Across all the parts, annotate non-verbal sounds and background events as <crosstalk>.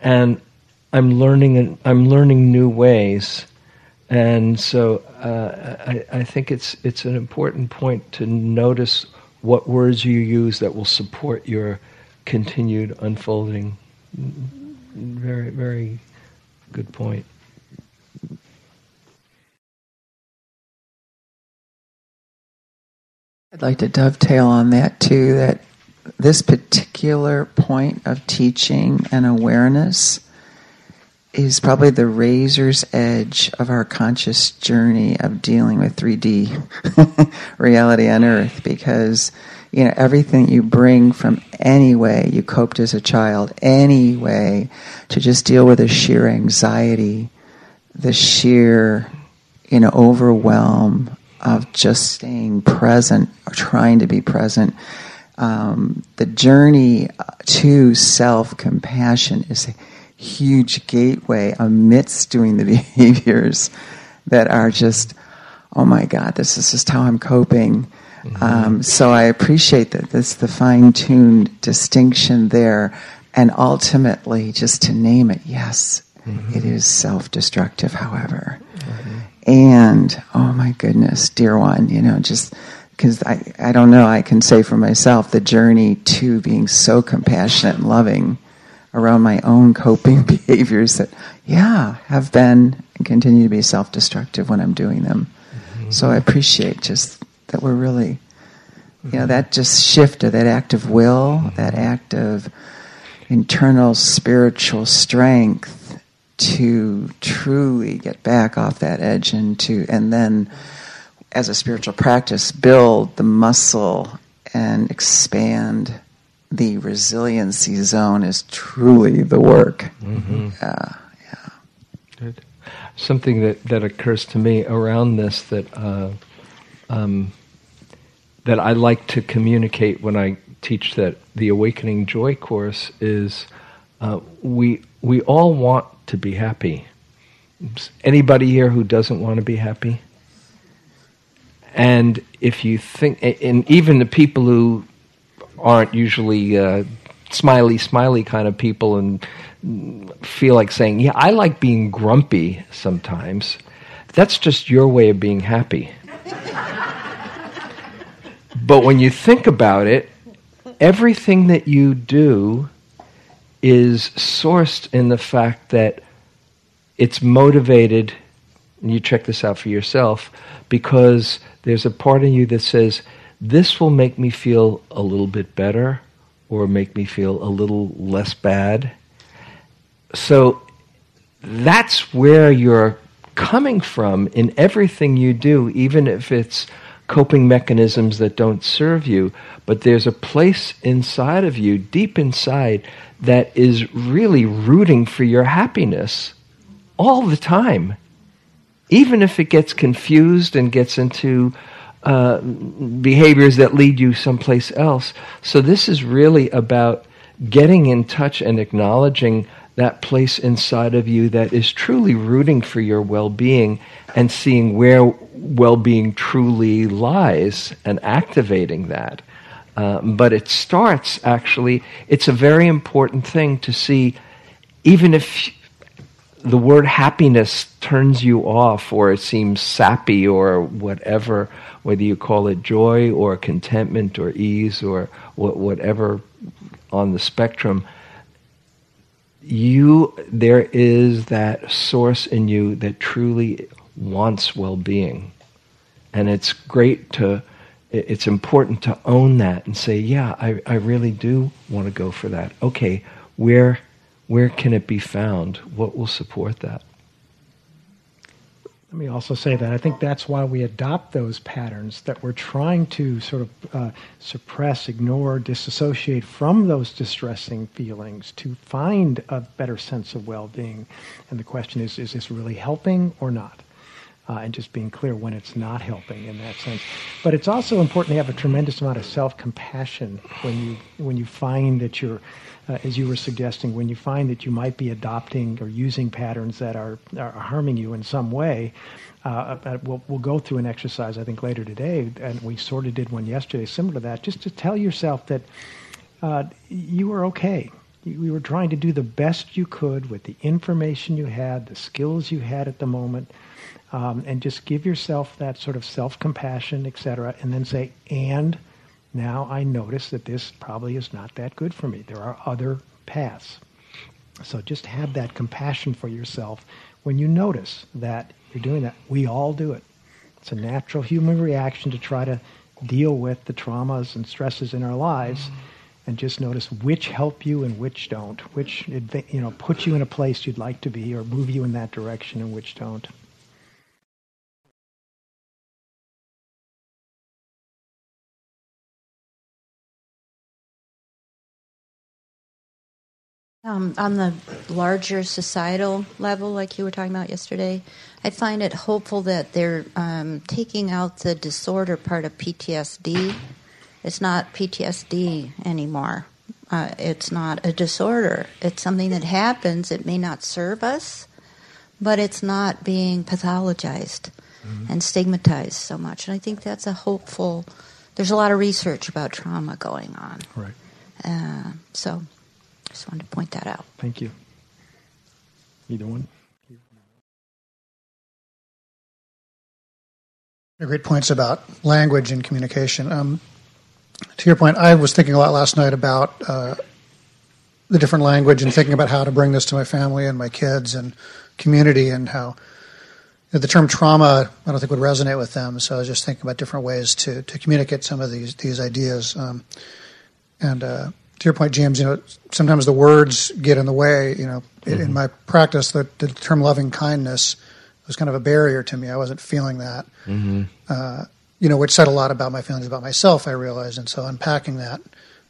and I'm learning. I'm learning new ways, and so uh, I, I think it's it's an important point to notice what words you use that will support your continued unfolding. Very, very good point. I'd like to dovetail on that too, that this particular point of teaching and awareness is probably the razor's edge of our conscious journey of dealing with 3D <laughs> reality on earth because you know everything you bring from any way you coped as a child any way to just deal with the sheer anxiety the sheer you know overwhelm of just staying present or trying to be present. Um, the journey to self compassion is a huge gateway amidst doing the <laughs> behaviors that are just, oh my God, this is just how I'm coping. Mm-hmm. Um, so I appreciate that. That's the fine tuned distinction there. And ultimately, just to name it, yes, mm-hmm. it is self destructive, however. Mm-hmm and oh my goodness, dear one, you know, just because I, I don't know, I can say for myself the journey to being so compassionate and loving around my own coping <laughs> behaviors that, yeah, have been and continue to be self destructive when I'm doing them. Mm-hmm. So I appreciate just that we're really, you know, that just shift of that act of will, mm-hmm. that act of internal spiritual strength to truly get back off that edge and to and then as a spiritual practice build the muscle and expand the resiliency zone is truly the work mm-hmm. uh, yeah good something that, that occurs to me around this that uh, um, that I like to communicate when I teach that the awakening joy course is uh, we we all want to be happy. Anybody here who doesn't want to be happy? And if you think, and even the people who aren't usually uh, smiley, smiley kind of people and feel like saying, Yeah, I like being grumpy sometimes, that's just your way of being happy. <laughs> but when you think about it, everything that you do is sourced in the fact that it's motivated, and you check this out for yourself, because there's a part in you that says, this will make me feel a little bit better or make me feel a little less bad. So that's where you're coming from in everything you do, even if it's coping mechanisms that don't serve you. But there's a place inside of you, deep inside, that is really rooting for your happiness all the time. Even if it gets confused and gets into uh, behaviors that lead you someplace else. So, this is really about getting in touch and acknowledging that place inside of you that is truly rooting for your well being and seeing where well being truly lies and activating that. Uh, but it starts actually, it's a very important thing to see, even if the word happiness turns you off or it seems sappy or whatever, whether you call it joy or contentment or ease or whatever on the spectrum, you there is that source in you that truly wants well-being and it's great to it's important to own that and say, yeah, I, I really do want to go for that. Okay, where, where can it be found? What will support that? Let me also say that I think that's why we adopt those patterns that we're trying to sort of uh, suppress, ignore, disassociate from those distressing feelings to find a better sense of well being. And the question is is this really helping or not? uh, and just being clear when it's not helping in that sense. But it's also important to have a tremendous amount of self-compassion when you when you find that you're, uh, as you were suggesting, when you find that you might be adopting or using patterns that are, are harming you in some way. Uh, uh we'll, we'll go through an exercise I think later today, and we sort of did one yesterday similar to that, just to tell yourself that uh, you are okay you were trying to do the best you could with the information you had, the skills you had at the moment, um, and just give yourself that sort of self-compassion, etc., and then say, and now I notice that this probably is not that good for me. There are other paths. So just have that compassion for yourself when you notice that you're doing that. We all do it. It's a natural human reaction to try to deal with the traumas and stresses in our lives. And just notice which help you and which don't, which you know put you in a place you'd like to be or move you in that direction and which don't. Um, on the larger societal level, like you were talking about yesterday, I find it hopeful that they're um, taking out the disorder part of PTSD it's not PTSD anymore. Uh, it's not a disorder. It's something that happens. It may not serve us, but it's not being pathologized mm-hmm. and stigmatized so much. And I think that's a hopeful. There's a lot of research about trauma going on. Right. Uh, so, just wanted to point that out. Thank you. Either one. Great points about language and communication. Um, to your point, I was thinking a lot last night about uh, the different language and thinking about how to bring this to my family and my kids and community and how you know, the term trauma I don't think would resonate with them. So I was just thinking about different ways to to communicate some of these these ideas. Um, and uh, to your point, James, you know sometimes the words get in the way. You know, mm-hmm. in my practice, the, the, term loving kindness was kind of a barrier to me. I wasn't feeling that. Mm-hmm. Uh, you know, which said a lot about my feelings about myself, I realized. And so unpacking that,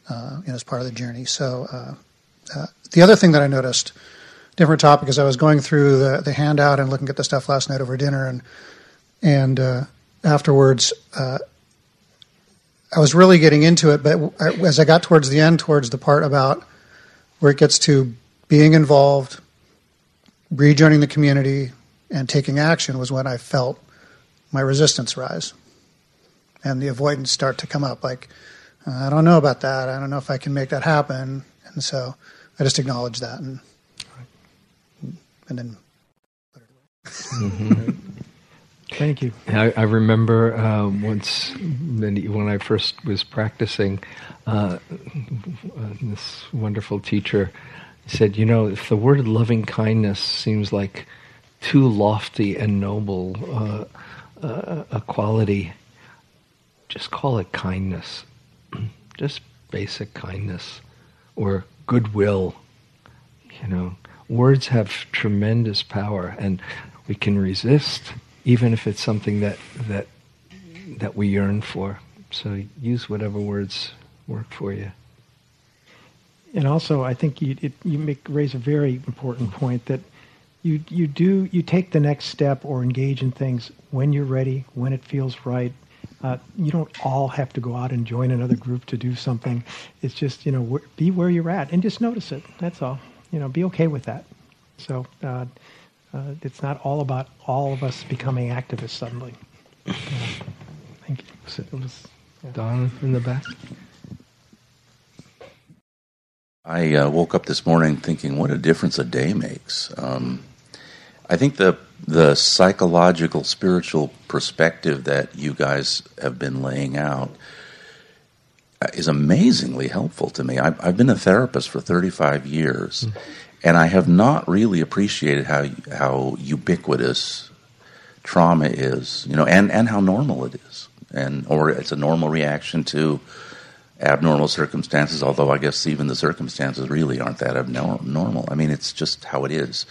uh, you know, as part of the journey. So uh, uh, the other thing that I noticed, different topic, is I was going through the, the handout and looking at the stuff last night over dinner, and and uh, afterwards, uh, I was really getting into it. But as I got towards the end, towards the part about where it gets to being involved, rejoining the community, and taking action, was when I felt my resistance rise and the avoidance start to come up. Like, I don't know about that. I don't know if I can make that happen. And so I just acknowledged that and and then put it away. Mm-hmm. <laughs> Thank you. I, I remember uh, once when I first was practicing, uh, this wonderful teacher said, "You know, if the word loving kindness seems like too lofty and noble uh, uh a quality, just call it kindness. <clears throat> just basic kindness or goodwill. You know, words have tremendous power and we can resist even if it's something that that that we yearn for. So use whatever words work for you. And also, I think you it, you make raise a very important point that you you do you take the next step or engage in things when you're ready, when it feels right, uh, you don't all have to go out and join another group to do something. It's just you know wh- be where you're at and just notice it. That's all. You know, be okay with that. So uh, uh, it's not all about all of us becoming activists suddenly. thank you. it was yeah. Don in the back. I uh, woke up this morning thinking, what a difference a day makes. Um, I think the the psychological, spiritual perspective that you guys have been laying out uh, is amazingly helpful to me. I've, I've been a therapist for 35 years, mm-hmm. And I have not really appreciated how how ubiquitous trauma is, you know, and, and how normal it is, and or it's a normal reaction to abnormal circumstances. Although I guess even the circumstances really aren't that abnormal. I mean, it's just how it is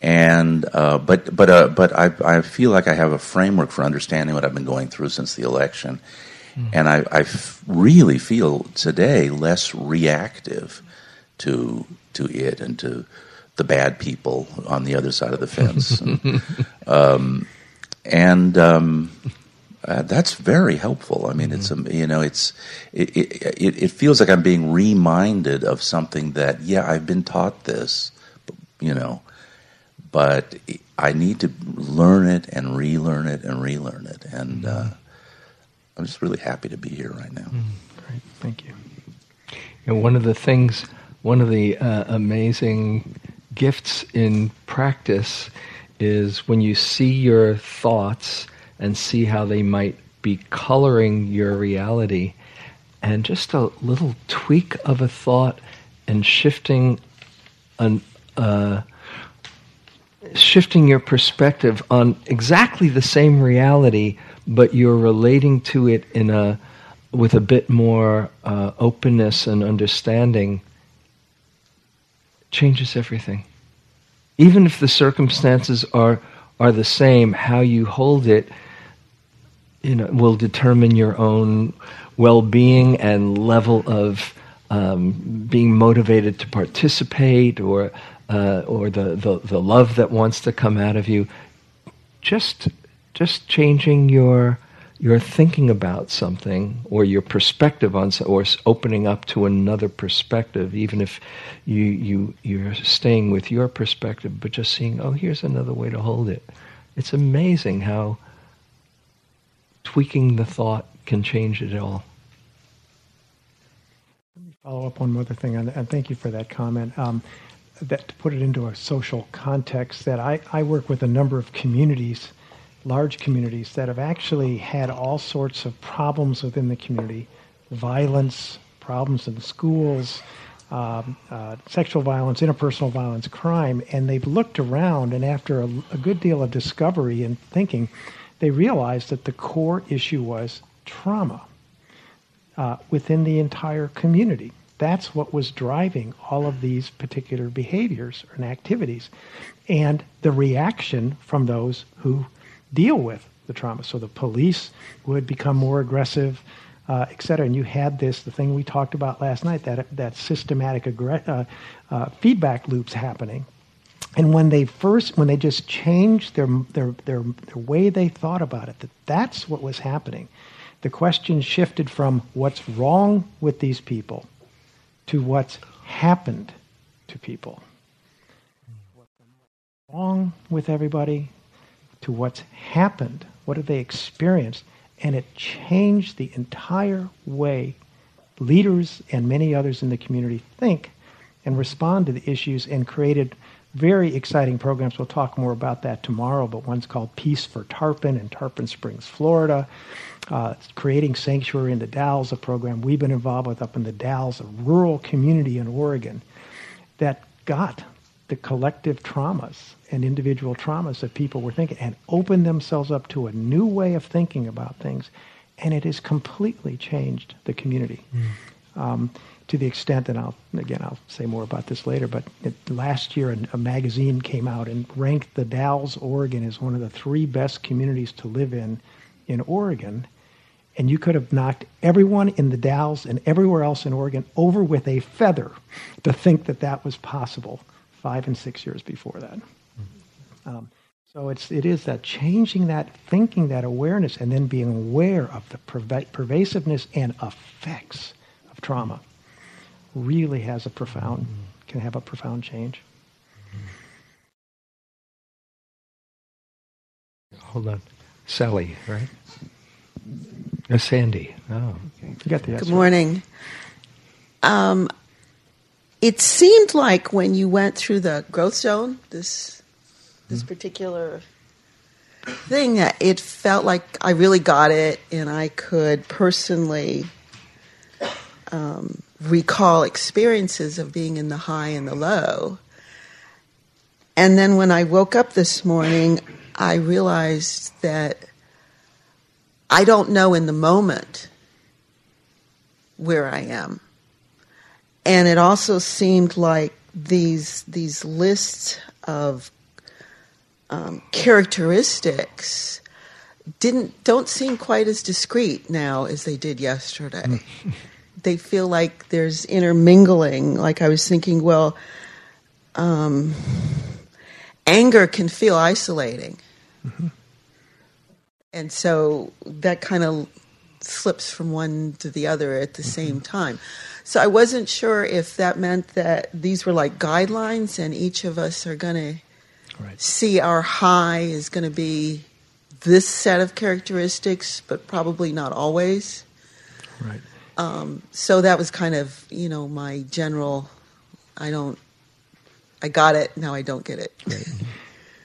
and uh, but but uh, but I I feel like I have a framework for understanding what I've been going through since the election, mm-hmm. and I, I f- really feel today less reactive to to it and to the bad people on the other side of the fence, and, <laughs> um, and um, uh, that's very helpful. I mean, mm-hmm. it's you know, it's it, it it feels like I'm being reminded of something that yeah, I've been taught this, you know but I need to learn it and relearn it and relearn it. And uh, mm-hmm. I'm just really happy to be here right now. Mm, great, thank you. And one of the things one of the uh, amazing gifts in practice is when you see your thoughts and see how they might be coloring your reality, and just a little tweak of a thought and shifting an, uh, shifting your perspective on exactly the same reality, but you're relating to it in a with a bit more uh, openness and understanding changes everything. Even if the circumstances are are the same, how you hold it, you know, will determine your own well-being and level of um, being motivated to participate, or uh, or the, the the love that wants to come out of you. Just just changing your you're thinking about something or your perspective on or opening up to another perspective even if you you you're staying with your perspective but just seeing oh here's another way to hold it. It's amazing how tweaking the thought can change it all. Let me follow up on one other thing and thank you for that comment. Um, that to put it into a social context that I, I work with a number of communities large communities that have actually had all sorts of problems within the community. Violence, problems in schools, um, uh, sexual violence, interpersonal violence, crime, and they've looked around, and after a, a good deal of discovery and thinking, they realized that the core issue was trauma uh, within the entire community. That's what was driving all of these particular behaviors and activities, and the reaction from those who deal with the trauma. So the police would become more aggressive, uh, et cetera. And you had this, the thing we talked about last night, that, that systematic aggr- uh, uh, feedback loops happening. And when they first, when they just changed their, their, their, their way they thought about it, that that's what was happening. The question shifted from what's wrong with these people to what's happened to people. What's wrong with everybody to what's happened, what have they experienced, and it changed the entire way leaders and many others in the community think and respond to the issues and created very exciting programs. We'll talk more about that tomorrow, but one's called Peace for Tarpon in Tarpon Springs, Florida. Uh, creating Sanctuary in the Dalles, a program we've been involved with up in the Dalles, a rural community in Oregon that got the collective traumas and individual traumas that people were thinking and opened themselves up to a new way of thinking about things. And it has completely changed the community. Mm. Um, to the extent, and I'll again I'll say more about this later. But it, last year, a, a, magazine came out and ranked the Dalles, Oregon, as one of the three best communities to live in in Oregon. And you could have knocked everyone in the Dalles and everywhere else in Oregon over with a feather to think that that was possible five and six years before that. Mm-hmm. Um, so it's it is that changing that thinking, that awareness, and then being aware of the perv- pervasiveness and effects of trauma really has a profound mm-hmm. can have a profound change. Hold on, Sally, right? Uh, Sandy. Oh, okay. You got the Good morning. Um, it seemed like when you went through the growth zone, this this mm particular thing, that it felt like I really got it, and I could personally um, recall experiences of being in the high and the low. And then when I woke up this morning, I realized that I don't know in the moment where I am and it also seemed like these these lists of um, characteristics didn't don't seem quite as discrete now as they did yesterday. Mm. <laughs> they feel like there's intermingling. Like I was thinking, well, um, anger can feel isolating, mm-hmm. and so that kind of slips from one to the other at the mm-hmm. same time. So I wasn't sure if that meant that these were like guidelines and each of us are going to see our high is going to be this set of characteristics, but probably not always. Right. Um, so that was kind of, you know, my general I don't. I got it. Now I don't get it.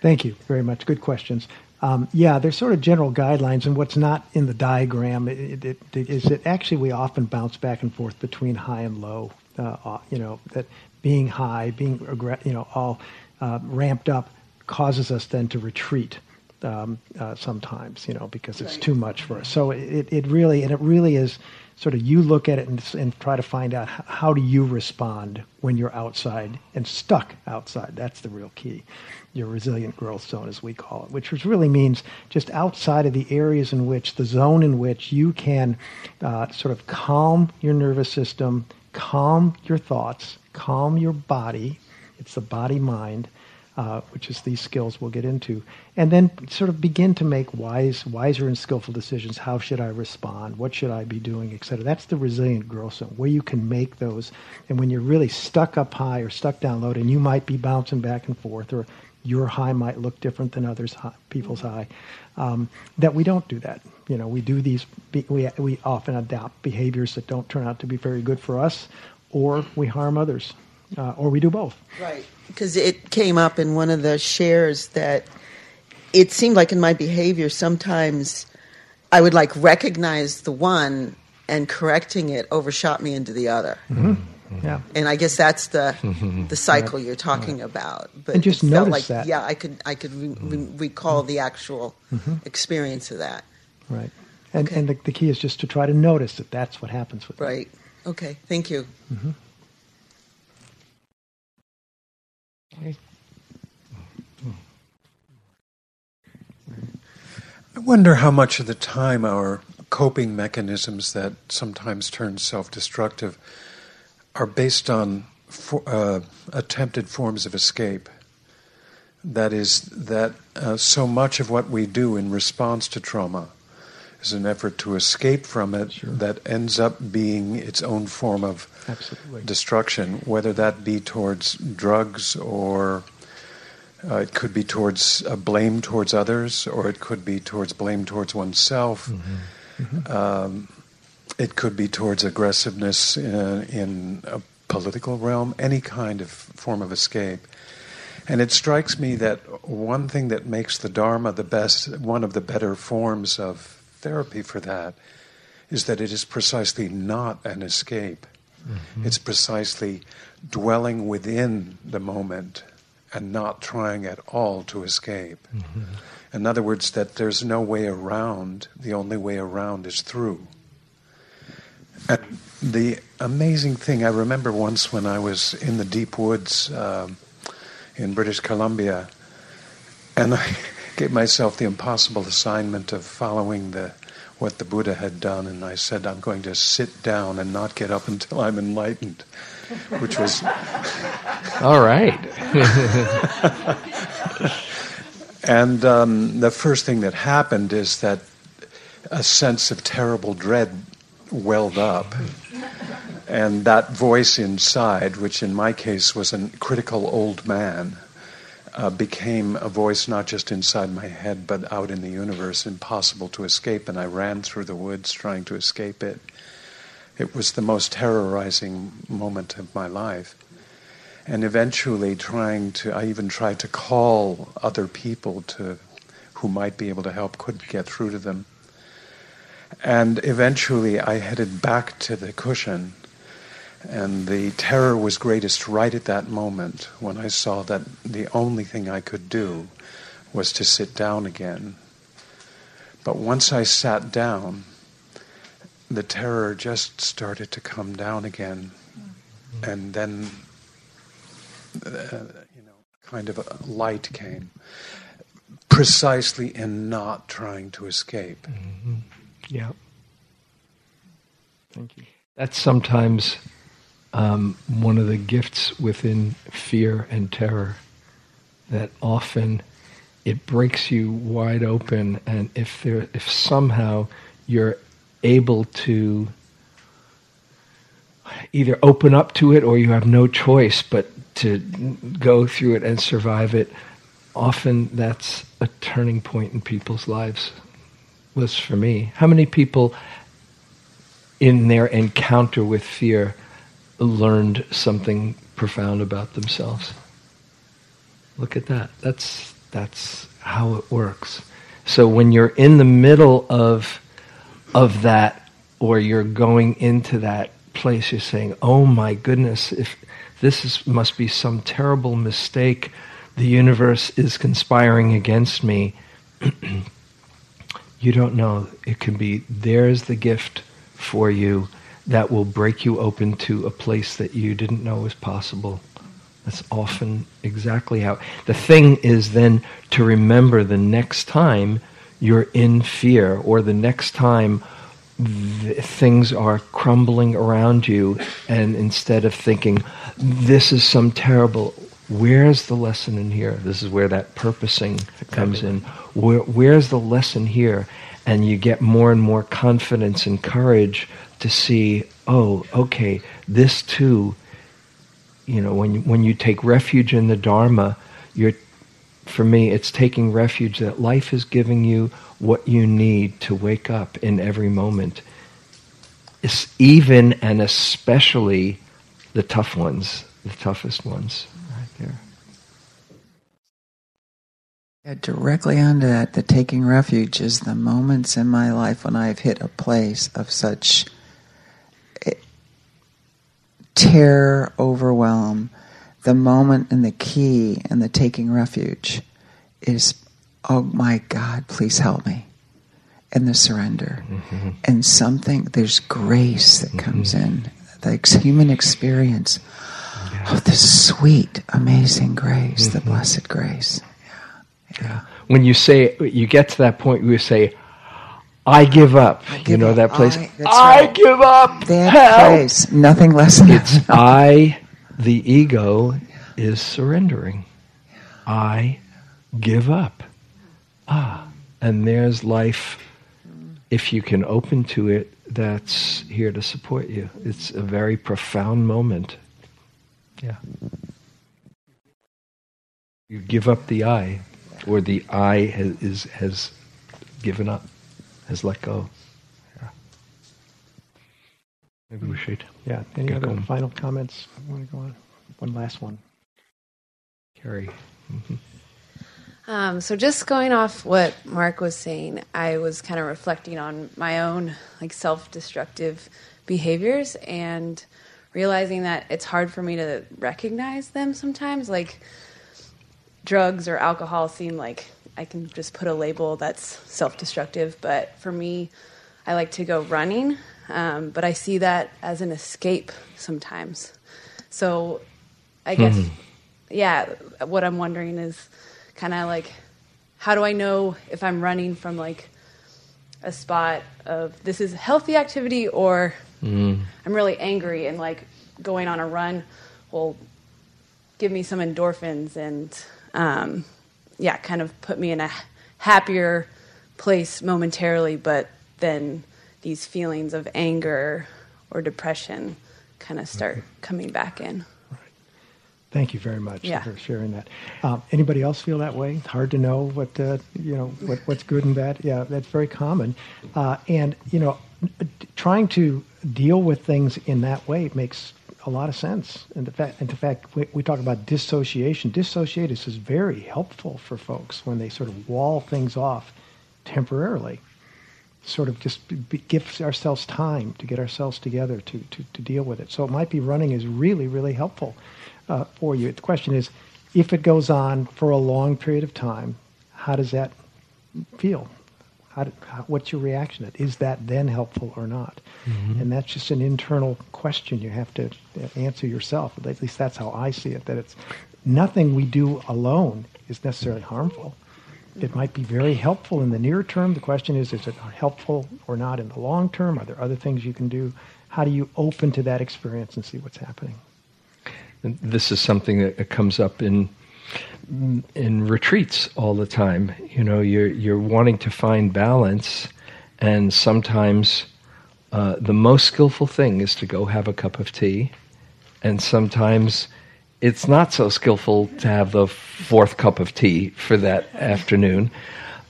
Thank you very much. Good questions. Um, yeah, there's sort of general guidelines, and what's not in the diagram it, it, it, is that actually we often bounce back and forth between high and low. Uh, uh you know that being high, being you know all uh, ramped up, causes us then to retreat um, uh, sometimes. You know because it's too much for us. So it, it really and it really is sort of you look at it and, and try to find out how, how do you respond when you're outside and stuck outside. That's the real key your resilient growth zone, as we call it, which really means just outside of the areas in which the zone in which you can uh, sort of calm your nervous system, calm your thoughts, calm your body. It's the body mind, uh, which is these skills we'll get into, and then sort of begin to make wise, wiser and skillful decisions. How should I respond? What should I be doing, et cetera? That's the resilient growth zone, where you can make those. And when you're really stuck up high or stuck down low, and you might be bouncing back and forth, or your high might look different than others high, people's high. Um, that we don't do that. You know, we do these. We we often adopt behaviors that don't turn out to be very good for us, or we harm others, uh, or we do both. Right, because it came up in one of the shares that it seemed like in my behavior sometimes I would like recognize the one and correcting it overshot me into the other. Mm-hmm. Yeah. And I guess that's the the cycle you're talking about. But and just notice like, that. Yeah, I could I could re- re- recall the actual mm-hmm. experience of that. Right. And okay. and the, the, key is just to try to notice that that's what happens with Right. Okay. Thank you. Mm-hmm. I wonder how much of the time our coping mechanisms that sometimes turn self destructive are based on for, uh, attempted forms of escape. That is, that uh, so much of what we do in response to trauma is an effort to escape from it sure. that ends up being its own form of Absolutely. destruction, whether that be towards drugs or uh, it could be towards uh, blame towards others, or it could be towards blame towards oneself. Mm-hmm. Mm-hmm. Um, it could be towards aggressiveness in, in a political realm, any kind of form of escape. And it strikes me that one thing that makes the Dharma the best, one of the better forms of therapy for that, is that it is precisely not an escape. Mm-hmm. It's precisely dwelling within the moment and not trying at all to escape. Mm-hmm. In other words, that there's no way around, the only way around is through. And the amazing thing, I remember once when I was in the deep woods um, in British Columbia, and I <laughs> gave myself the impossible assignment of following the what the Buddha had done, and I said, I'm going to sit down and not get up until I'm enlightened, which was. <laughs> All right. <laughs> and um, the first thing that happened is that a sense of terrible dread welled up. And that voice inside, which in my case was a critical old man, uh, became a voice not just inside my head but out in the universe, impossible to escape. And I ran through the woods trying to escape it. It was the most terrorizing moment of my life. And eventually, trying to, I even tried to call other people to, who might be able to help, couldn't get through to them. And eventually I headed back to the cushion. And the terror was greatest right at that moment when I saw that the only thing I could do was to sit down again. But once I sat down, the terror just started to come down again. And then, uh, you know, kind of a light came, precisely in not trying to escape. Mm-hmm. Yeah. Thank you. That's sometimes um, one of the gifts within fear and terror that often it breaks you wide open and if there if somehow you're able to either open up to it or you have no choice but to go through it and survive it often that's a turning point in people's lives was for me. How many people in their encounter with fear learned something profound about themselves. Look at that. That's that's how it works. So when you're in the middle of of that or you're going into that place you're saying, "Oh my goodness, if this is, must be some terrible mistake, the universe is conspiring against me." <clears throat> you don't know. It can be there's the gift for you that will break you open to a place that you didn't know was possible. That's often exactly how. The thing is then to remember the next time you're in fear or the next time th- things are crumbling around you, and instead of thinking, this is some terrible, where's the lesson in here? This is where that purposing comes in. Where, where's the lesson here? And you get more and more confidence and courage to see, oh, okay, this too you know, when you, when you take refuge in the Dharma, you're, for me, it's taking refuge that life is giving you what you need to wake up in every moment. It's even and especially the tough ones, the toughest ones, right there. Yeah, directly onto that, the taking refuge is the moments in my life when I've hit a place of such terror, overwhelm, the moment and the key and the taking refuge is, oh my God, please help me. And the surrender. Mm-hmm. And something, there's grace that comes mm-hmm. in, the human experience. Yeah. Oh, this sweet, amazing grace, mm-hmm. the blessed grace. Yeah. When you say, you get to that point where you say, I give up. I give you know up. that place. I, I right. give up. That Help. place. Nothing less than it's <laughs> I. The ego is surrendering. I give up. Ah, and there's life. If you can open to it, that's here to support you. It's a very profound moment. Yeah. You give up the I, or the I has, is, has given up has let go. Yeah. Maybe we should. Yeah. Any other going. final comments? I want to go on. One last one. Carrie. Mm-hmm. Um, so just going off what Mark was saying, I was kind of reflecting on my own like self-destructive behaviors and realizing that it's hard for me to recognize them sometimes. Like drugs or alcohol seem like I can just put a label that's self destructive. But for me, I like to go running, um, but I see that as an escape sometimes. So I guess, hmm. yeah, what I'm wondering is kind of like, how do I know if I'm running from like a spot of this is healthy activity or mm. I'm really angry and like going on a run will give me some endorphins and um, yeah, kind of put me in a happier place momentarily, but then these feelings of anger or depression kind of start mm-hmm. coming back in. Right. Thank you very much yeah. for sharing that. Um, anybody else feel that way? Hard to know what uh, you know what, what's good and bad. Yeah, that's very common. Uh, and you know, trying to deal with things in that way makes a lot of sense. And in fact, in fact, we, we talk about dissociation. Dissociatus is very helpful for folks when they sort of wall things off temporarily. Sort of just be, give ourselves time to get ourselves together to, to, to deal with it. So it might be running is really, really helpful uh, for you. The question is, if it goes on for a long period of time, how does that feel? How, how, what's your reaction? To Is that then helpful or not? Mm-hmm. And that's just an internal question you have to answer yourself. At least that's how I see it. That it's nothing we do alone is necessarily harmful. It might be very helpful in the near term. The question is, is it helpful or not in the long term? Are there other things you can do? How do you open to that experience and see what's happening? And this is something that comes up in in retreats all the time. You know, you're you're wanting to find balance, and sometimes uh, the most skillful thing is to go have a cup of tea, and sometimes it's not so skillful to have the fourth cup of tea for that afternoon.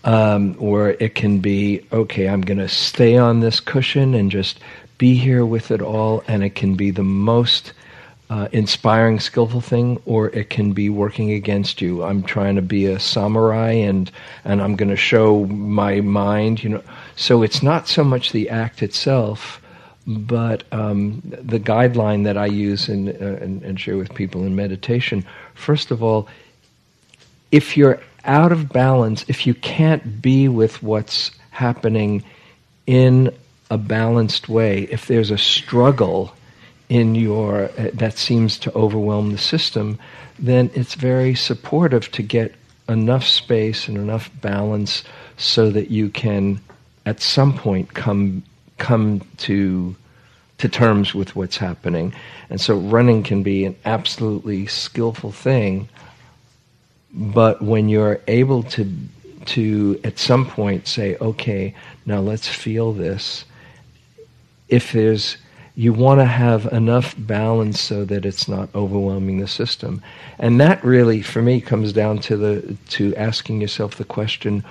Um, or it can be okay. I'm going to stay on this cushion and just be here with it all, and it can be the most uh, inspiring, skillful thing, or it can be working against you. I'm trying to be a samurai, and and I'm going to show my mind. You know, so it's not so much the act itself, but um, the guideline that I use and, uh, and, and share with people in meditation. First of all, if you're out of balance, if you can't be with what's happening in a balanced way, if there's a struggle in your uh, that seems to overwhelm the system, then it's very supportive to get enough space and enough balance so that you can at some point come come to to terms with what's happening. And so running can be an absolutely skillful thing, but when you're able to to at some point say, okay, now let's feel this. If there's you want to have enough balance so that it's not overwhelming the system. And that really, for me, comes down to the to asking yourself the question,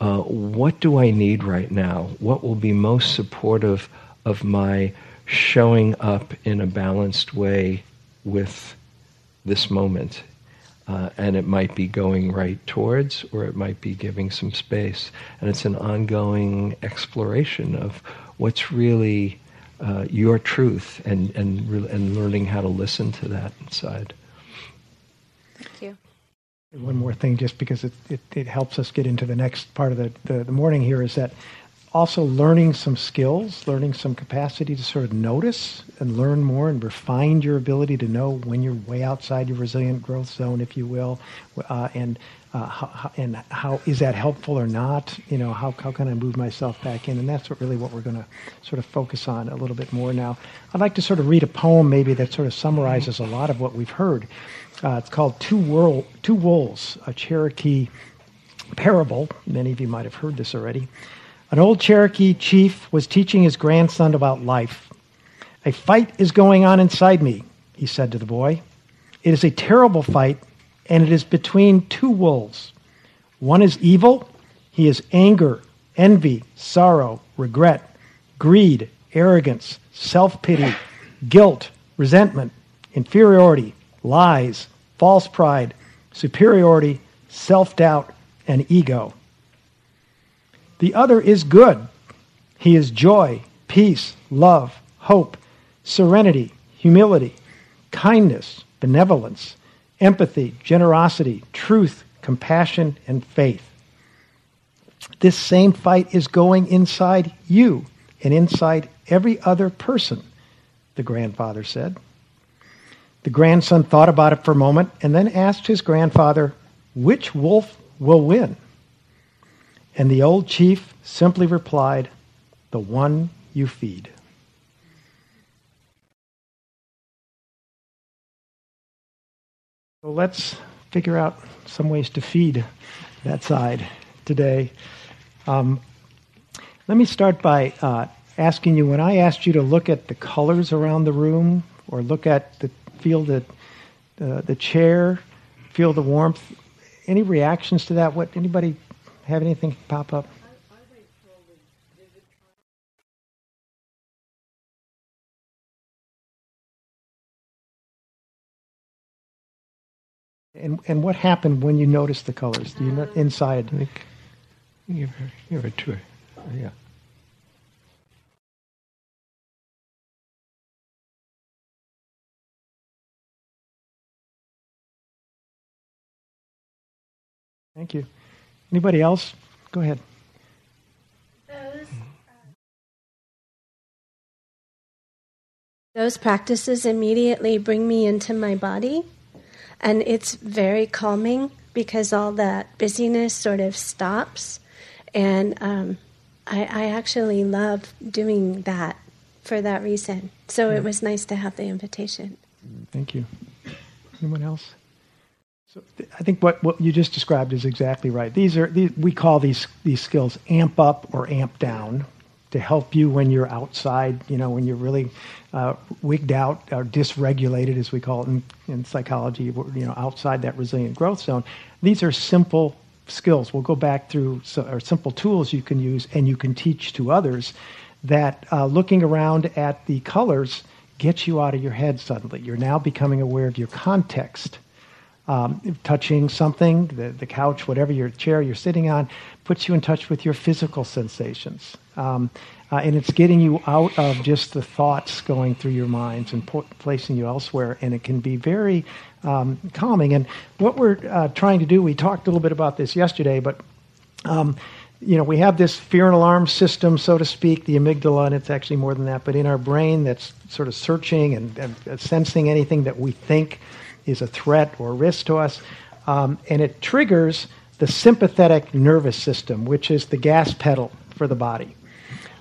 uh, what do I need right now? What will be most supportive of my showing up in a balanced way with this moment? Uh, and it might be going right towards, or it might be giving some space. And it's an ongoing exploration of what's really uh, your truth and, and, re- and learning how to listen to that inside. Thank you. One more thing, just because it, it, it helps us get into the next part of the, the, the morning here, is that also learning some skills, learning some capacity to sort of notice and learn more and refine your ability to know when you're way outside your resilient growth zone, if you will, uh, and uh, how, and how is that helpful or not? You know, how, how can I move myself back in? And that's what really what we're going to sort of focus on a little bit more now. I'd like to sort of read a poem maybe that sort of summarizes a lot of what we've heard. Uh, it's called Two, World, Two Wolves, a Cherokee parable. Many of you might have heard this already. An old Cherokee chief was teaching his grandson about life. A fight is going on inside me, he said to the boy. It is a terrible fight and it is between two wolves. One is evil, he is anger, envy, sorrow, regret, greed, arrogance, self pity, guilt, resentment, inferiority, lies, false pride, superiority, self doubt, and ego. The other is good. He is joy, peace, love, hope, serenity, humility, kindness, benevolence, empathy, generosity, truth, compassion, and faith. This same fight is going inside you and inside every other person, the grandfather said. The grandson thought about it for a moment and then asked his grandfather, Which wolf will win? And the old chief simply replied, The one you feed. So let's figure out some ways to feed that side today. Um, let me start by uh, asking you when I asked you to look at the colors around the room or look at the feel the uh, the chair, feel the warmth. Any reactions to that? What anybody have anything pop up? And and what happened when you noticed the colors? Do you know inside? I think you have, you have a tour. Oh, yeah. Thank you. Anybody else? Go ahead. Those, uh, those practices immediately bring me into my body and it's very calming because all that busyness sort of stops. And um, I, I, actually love doing that for that reason. So it was nice to have the invitation. Thank you. Anyone else? So I think what, what you just described is exactly right. These are these, we call these these skills amp up or amp down to help you when you're outside, you know, when you're really uh, wigged out or dysregulated, as we call it in, in psychology, you know, outside that resilient growth zone. These are simple skills. We'll go back through so, or simple tools you can use and you can teach to others that uh, looking around at the colors gets you out of your head suddenly. You're now becoming aware of your context. Um, touching something, the, the couch, whatever your chair you're sitting on, puts you in touch with your physical sensations. Um, uh, and it's getting you out of just the thoughts going through your minds and po- placing you elsewhere. And it can be very um, calming. And what we're uh, trying to do, we talked a little bit about this yesterday, but um, you know, we have this fear and alarm system, so to speak, the amygdala, and it's actually more than that, but in our brain that's sort of searching and, and sensing anything that we think is a threat or risk to us. Um, and it triggers the sympathetic nervous system, which is the gas pedal for the body.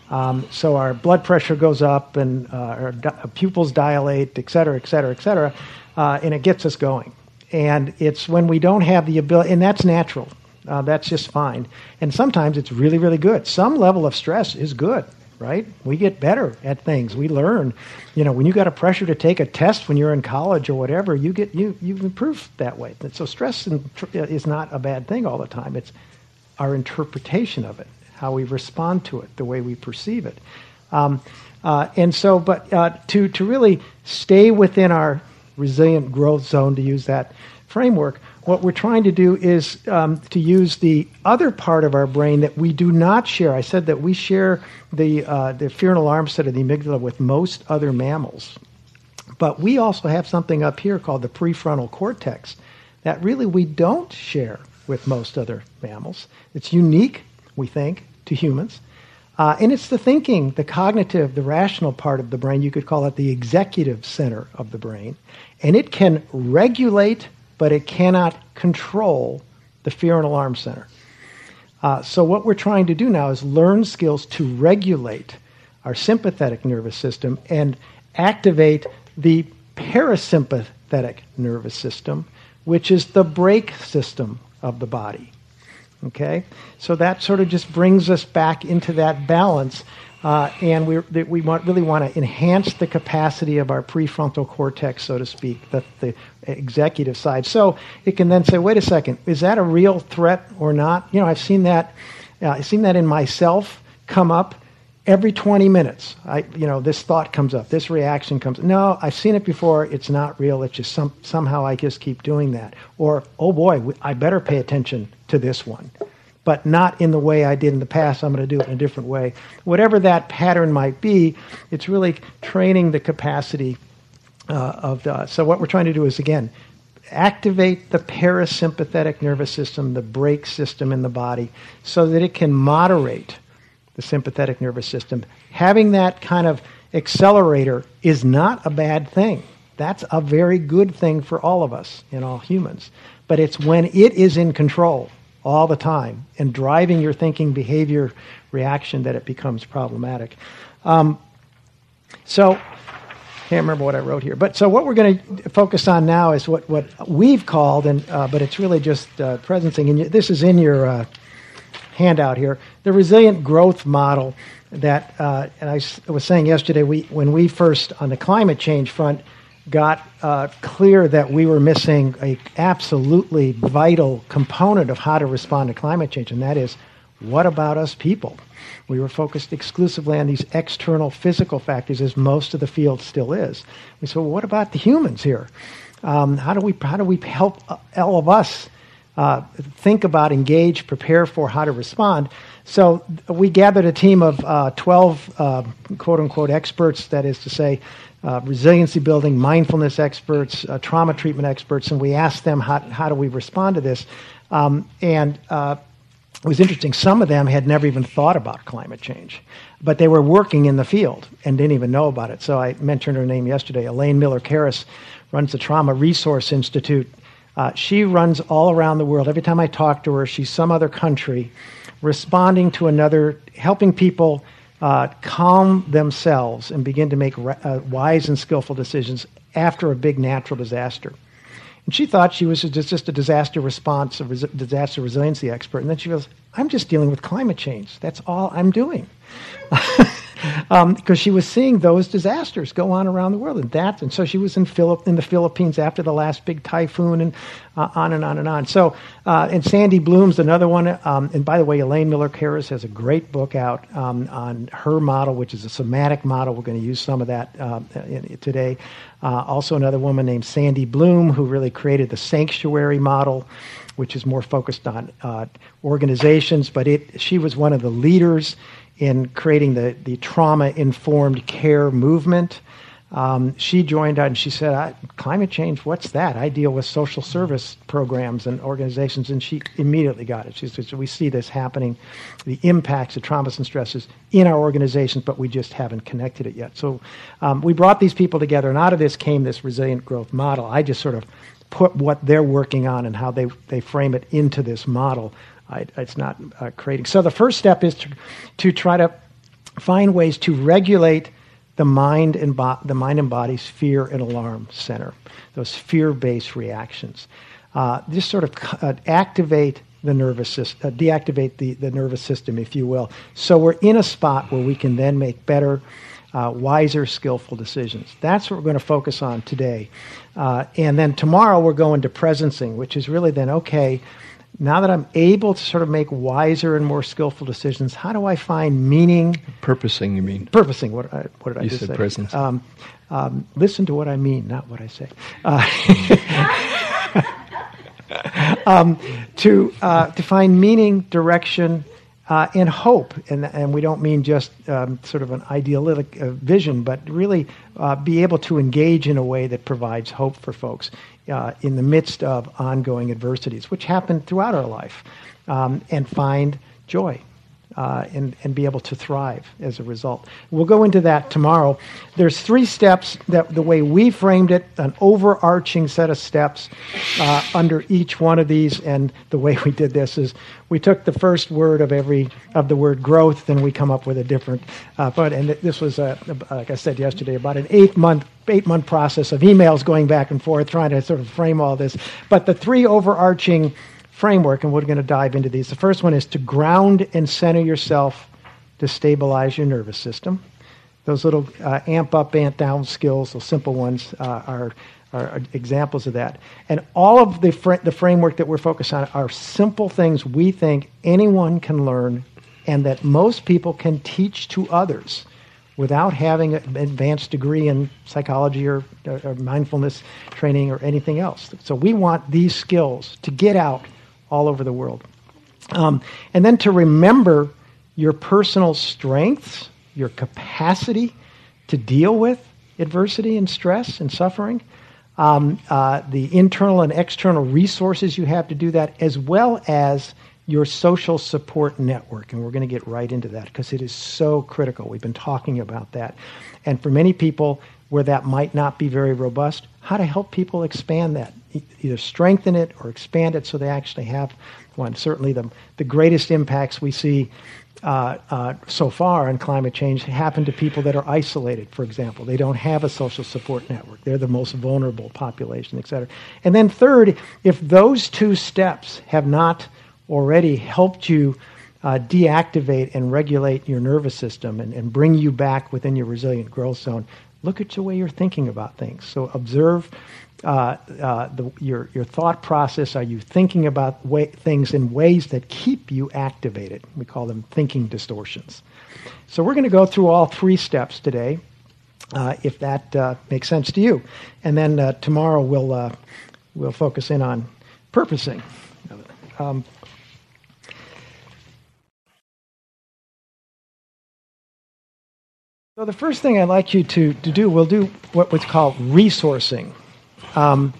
Um, so our blood pressure goes up and uh, our di- pupils dilate, et cetera, et cetera, et cetera, uh, and it gets us going. And it's when we don't have the ability, and that's natural. Uh, that's just fine. And sometimes it's really, really good. Some level of stress is good, right? We get better at things. We learn. You know, when you got a pressure to take a test when you're in college or whatever, you get you you improve that way. So stress is not a bad thing all the time. It's our interpretation of it, how we respond to it, the way we perceive it. Um, uh, and so, but uh, to to really stay within our resilient growth zone, to use that framework, what we're trying to do is um, to use the other part of our brain that we do not share. I said that we share the, uh, the fear and alarm set of the amygdala with most other mammals. But we also have something up here called the prefrontal cortex that really we don't share with most other mammals. It's unique, we think, to humans. Uh, and it's the thinking, the cognitive, the rational part of the brain. You could call it the executive center of the brain. And it can regulate but it cannot control the fear and alarm center. Uh, so, what we're trying to do now is learn skills to regulate our sympathetic nervous system and activate the parasympathetic nervous system, which is the brake system of the body. Okay? So, that sort of just brings us back into that balance uh, and we, we want, really want to enhance the capacity of our prefrontal cortex, so to speak, the, the executive side. So it can then say, wait a second, is that a real threat or not? You know, I've seen that. Uh, I've seen that in myself come up every 20 minutes. I, you know, this thought comes up, this reaction comes. No, I've seen it before. It's not real. It's just some, somehow I just keep doing that. Or, oh boy, I better pay attention to this one but not in the way I did in the past. I'm going to do it in a different way. Whatever that pattern might be, it's really training the capacity of the. So, what we're trying to do is, again, activate the parasympathetic nervous system, the brake system in the body, so that it can moderate the sympathetic nervous system. Having that kind of accelerator is not a bad thing. That's a very good thing for all of us and all humans. But it's when it is in control all the time and driving your thinking, behavior, reaction that it becomes problematic. Um, so, can't remember what I wrote here. But so what we're going to focus on now is what, what we've called, and uh, but it's really just uh, presencing. And this is in your uh, handout here, the resilient growth model. That uh, and I was saying yesterday, we when we first on the climate change front got uh, clear that we were missing a absolutely vital component of how to respond to climate change, and that is, what about us people? We were focused exclusively on these external physical factors, as most of the field still is. We said, well, what about the humans here? Um, how do we how do we help all of us uh, think about, engage, prepare for how to respond? So we gathered a team of uh, 12 uh, quote unquote experts, that is to say, uh, resiliency building, mindfulness experts, uh, trauma treatment experts, and we asked them how, how do we respond to this. Um, and uh, it was interesting. Some of them had never even thought about climate change, but they were working in the field and didn't even know about it. So I mentioned her name yesterday. Elaine Miller Karas runs the Trauma Resource Institute. Uh, she runs all around the world. Every time I talk to her, she's some other country responding to another, helping people uh, calm themselves and begin to make uh, wise and skillful decisions after a big natural disaster. And she thought she was just a disaster response, a res- disaster resiliency expert. And then she goes, I'm just dealing with climate change. That's all I'm doing. <laughs> because um, she was seeing those disasters go on around the world, and that, and so she was in Philip in the Philippines after the last big typhoon, and uh, on and on and on. So, uh, and Sandy Bloom's another one. Um, and by the way, Elaine Miller Karas has a great book out um, on her model, which is a somatic model. We're going to use some of that uh, in, today. Uh, also, another woman named Sandy Bloom who really created the sanctuary model which is more focused on uh, organizations, but it, she was one of the leaders in creating the, the trauma informed care movement. Um, she joined and she said, Climate change, what's that? I deal with social service programs and organizations. And she immediately got it. She said, We see this happening, the impacts of traumas and stresses in our organizations, but we just haven't connected it yet. So um, we brought these people together, and out of this came this resilient growth model. I just sort of put what they're working on and how they, they frame it into this model. I, it's not uh, creating. So the first step is to, to try to find ways to regulate the mind and bo- the mind and body's fear and alarm center, those fear-based reactions. Uh, just sort of uh, activate the nervous system, uh, deactivate the, the nervous system, if you will. So we're in a spot where we can then make better uh, wiser, skillful decisions. That's what we're going to focus on today. Uh, and then tomorrow we're going to presencing, which is really then, okay, now that I'm able to sort of make wiser and more skillful decisions, how do I find meaning? Purposing, you mean? Purposing. What, I, what did you I just said say? Presence. Um, um, listen to what I mean, not what I say. Uh, <laughs> um, to uh, to find meaning, direction, uh, and hope. And, and we don't mean just um, sort of an idealistic uh, vision, but really uh, be able to engage in a way that provides hope for folks uh, in the midst of ongoing adversities, which happen throughout our life, um, and find joy uh, and, and be able to thrive as a result. We'll go into that tomorrow. There's three steps that the way we framed it, an overarching set of steps uh, under each one of these. And the way we did this is we took the first word of every of the word growth, then we come up with a different. Uh, but and this was, a, like I said yesterday, about an eight month eight month process of emails going back and forth, trying to sort of frame all this. But the three overarching framework, and we're going to dive into these. The first one is to ground and center yourself to stabilize your nervous system. Those little uh, amp up, amp down skills, those simple ones, uh, are, are, examples of that. And all of the, fr- the framework that we're focused on are simple things we think anyone can learn and that most people can teach to others without having an advanced degree in psychology or, or, mindfulness training or anything else. So we want these skills to get out all over the world. Um, and then to remember your personal strengths, your capacity to deal with adversity and stress and suffering, um, uh, the internal and external resources you have to do that, as well as your social support network. And we're going to get right into that because it is so critical. We've been talking about that. And for many people where that might not be very robust, how to help people expand that either strengthen it or expand it so they actually have one. Certainly, the, the greatest impacts we see uh, uh, so far on climate change happen to people that are isolated, for example. They don't have a social support network. They're the most vulnerable population, et cetera. And then, third, if those two steps have not already helped you uh, deactivate and regulate your nervous system and, and bring you back within your resilient growth zone, look at the way you're thinking about things. So, observe uh, uh, the, your, your thought process? Are you thinking about way, things in ways that keep you activated? We call them thinking distortions. So we're going to go through all three steps today, uh, if that uh, makes sense to you. And then uh, tomorrow we'll, uh, we'll focus in on purposing. Um, so the first thing I'd like you to, to do, we'll do what was called resourcing. Um,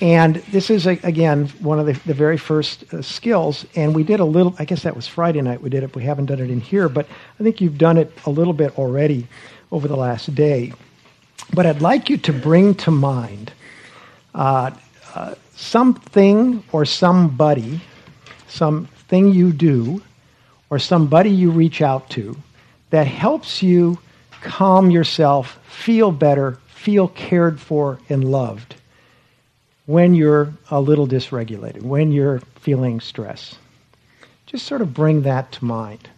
and this is, a, again, one of the, the very first uh, skills. And we did a little, I guess that was Friday night we did it. We haven't done it in here, but I think you've done it a little bit already over the last day. But I'd like you to bring to mind uh, uh, something or somebody, something you do, or somebody you reach out to that helps you calm yourself, feel better, feel cared for and loved when you're a little dysregulated, when you're feeling stress. Just sort of bring that to mind.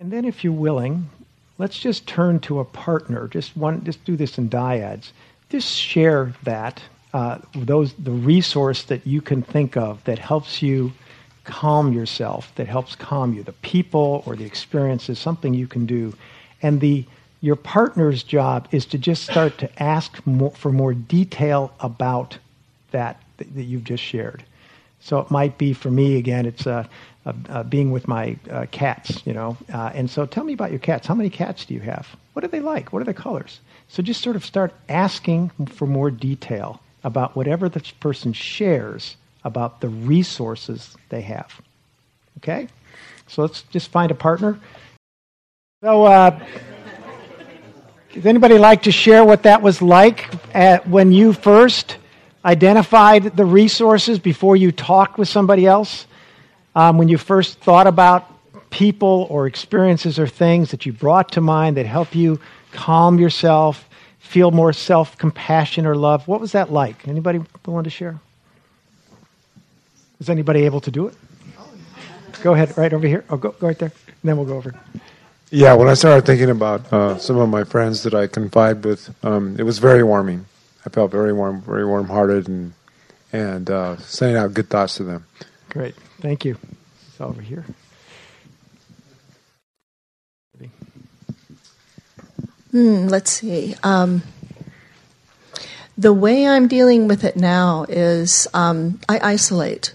And then, if you're willing, let's just turn to a partner. Just one, just do this in dyads. Just share that uh, those the resource that you can think of that helps you calm yourself, that helps calm you. The people or the experiences, something you can do, and the your partner's job is to just start to ask more, for more detail about that that you've just shared. So it might be for me again. It's uh, uh, uh, being with my uh, cats, you know. Uh, and so tell me about your cats. How many cats do you have? What are they like? What are their colors? So just sort of start asking for more detail about whatever this person shares about the resources they have. Okay? So let's just find a partner. So, uh, does anybody like to share what that was like at, when you first identified the resources before you talked with somebody else? Um, when you first thought about people or experiences or things that you brought to mind that help you calm yourself, feel more self compassion or love? What was that like? Anybody willing to share? Is anybody able to do it? Go ahead, right over here. Oh, go, go right there. And then we'll go over. Yeah, when I started thinking about uh, some of my friends that I confide with, um, it was very warming. I felt very warm, very warm-hearted, and and uh, sending out good thoughts to them. Great, thank you. It's over here. Hmm, let's see. Um, the way I'm dealing with it now is um, I isolate.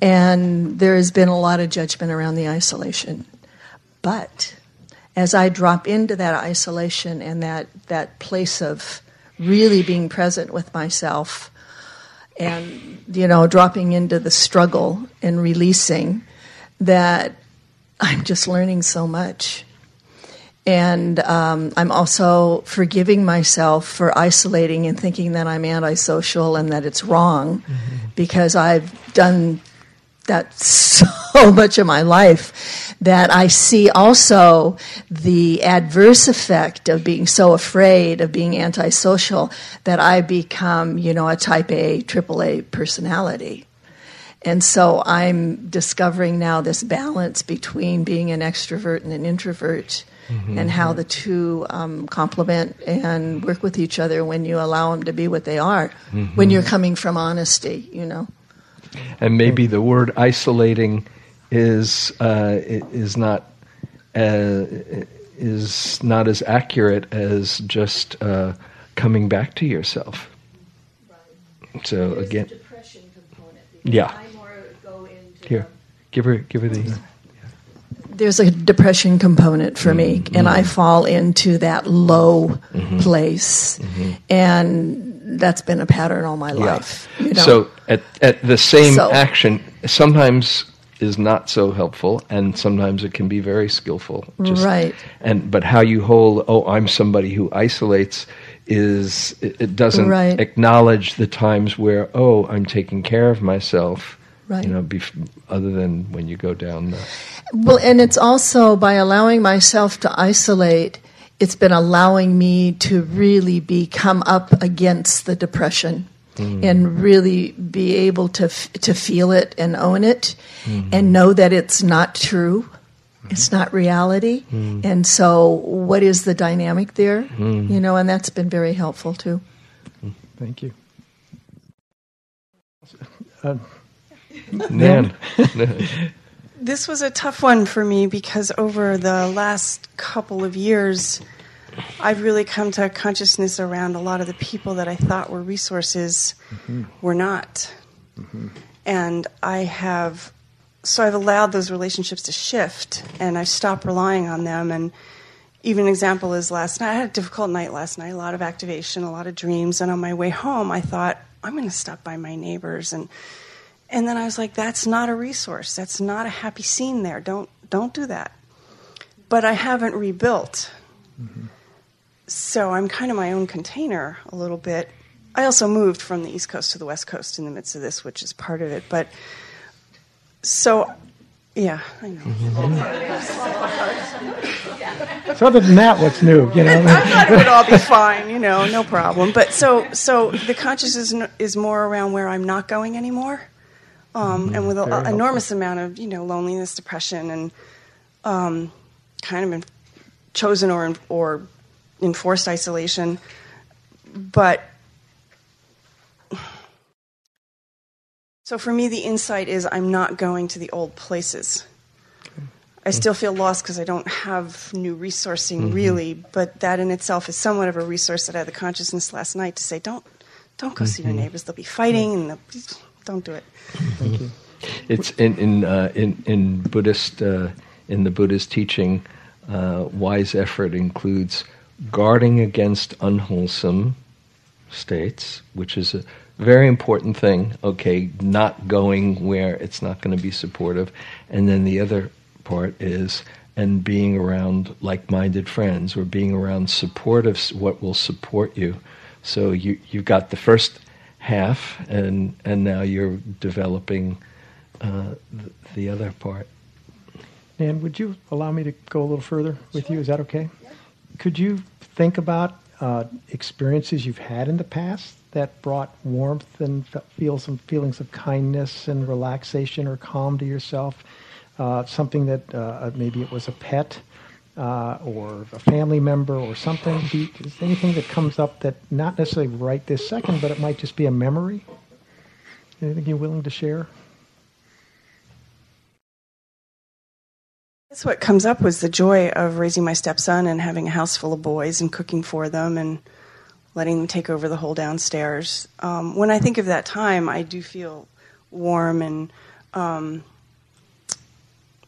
And there has been a lot of judgment around the isolation. But as I drop into that isolation and that, that place of really being present with myself and, you know, dropping into the struggle and releasing, that I'm just learning so much. And um, I'm also forgiving myself for isolating and thinking that I'm antisocial and that it's wrong mm-hmm. because I've done that <laughs> so much of my life that I see also the adverse effect of being so afraid of being antisocial that I become, you know, a type A, triple A personality. And so I'm discovering now this balance between being an extrovert and an introvert mm-hmm. and how the two um, complement and work with each other when you allow them to be what they are, mm-hmm. when you're coming from honesty, you know. And maybe the word isolating is uh, is not uh, is not as accurate as just uh, coming back to yourself. Right. So There's again, depression component. yeah. Here, give her give her the there's a depression component for me, mm-hmm. and I fall into that low mm-hmm. place, mm-hmm. and that's been a pattern all my yeah. life. You know? So at at the same so, action, sometimes is not so helpful, and sometimes it can be very skillful. Just, right. And but how you hold, oh, I'm somebody who isolates is it, it doesn't right. acknowledge the times where oh I'm taking care of myself Right. You know, bef- other than when you go down the. Well, and it's also by allowing myself to isolate, it's been allowing me to really become up against the depression. Mm. And really be able to f- to feel it and own it, mm. and know that it's not true, mm. it's not reality. Mm. And so, what is the dynamic there? Mm. You know, and that's been very helpful too. Thank you. Uh, Nan. <laughs> this was a tough one for me because over the last couple of years, I've really come to consciousness around a lot of the people that I thought were resources mm-hmm. were not. Mm-hmm. And I have, so I've allowed those relationships to shift and I've stopped relying on them. And even an example is last night, I had a difficult night last night, a lot of activation, a lot of dreams. And on my way home, I thought, I'm going to stop by my neighbors and and then I was like, that's not a resource. That's not a happy scene there. Don't don't do that. But I haven't rebuilt. Mm-hmm. So I'm kind of my own container a little bit. I also moved from the East Coast to the West Coast in the midst of this, which is part of it. But so yeah, I know. Mm-hmm. <laughs> so other than that, what's new? You know, <laughs> I thought it would all be fine. You know, no problem. But so so the consciousness is more around where I'm not going anymore um, mm-hmm. and with an enormous amount of you know loneliness, depression, and um, kind of chosen or or enforced isolation, but so for me, the insight is I'm not going to the old places. I still feel lost because I don't have new resourcing Mm-hmm. really, but that in itself is somewhat of a resource that I had the consciousness last night to say, don't, don't go see your Mhm. neighbors. They'll be fighting, and they'll, don't do it. Thank you. It's in in uh, in, in Buddhist uh, in the Buddhist teaching. Uh, wise effort includes guarding against unwholesome states, which is a very important thing. Okay, not going where it's not going to be supportive, and then the other part is and being around like-minded friends or being around supportive what will support you. So you you've got the first half, and and now you're developing uh, the, the other part. Dan, would you allow me to go a little further with you? Is that okay? Could you think about uh, experiences you've had in the past that brought warmth and fe- feel some feelings of kindness and relaxation or calm to yourself? Uh, something that uh, maybe it was a pet uh, or a family member or something. You, is anything that comes up that not necessarily right this second, but it might just be a memory? Anything you're willing to share? That's what comes up was the joy of raising my stepson and having a house full of boys and cooking for them and letting them take over the whole downstairs. Um, when I think of that time, I do feel warm and um,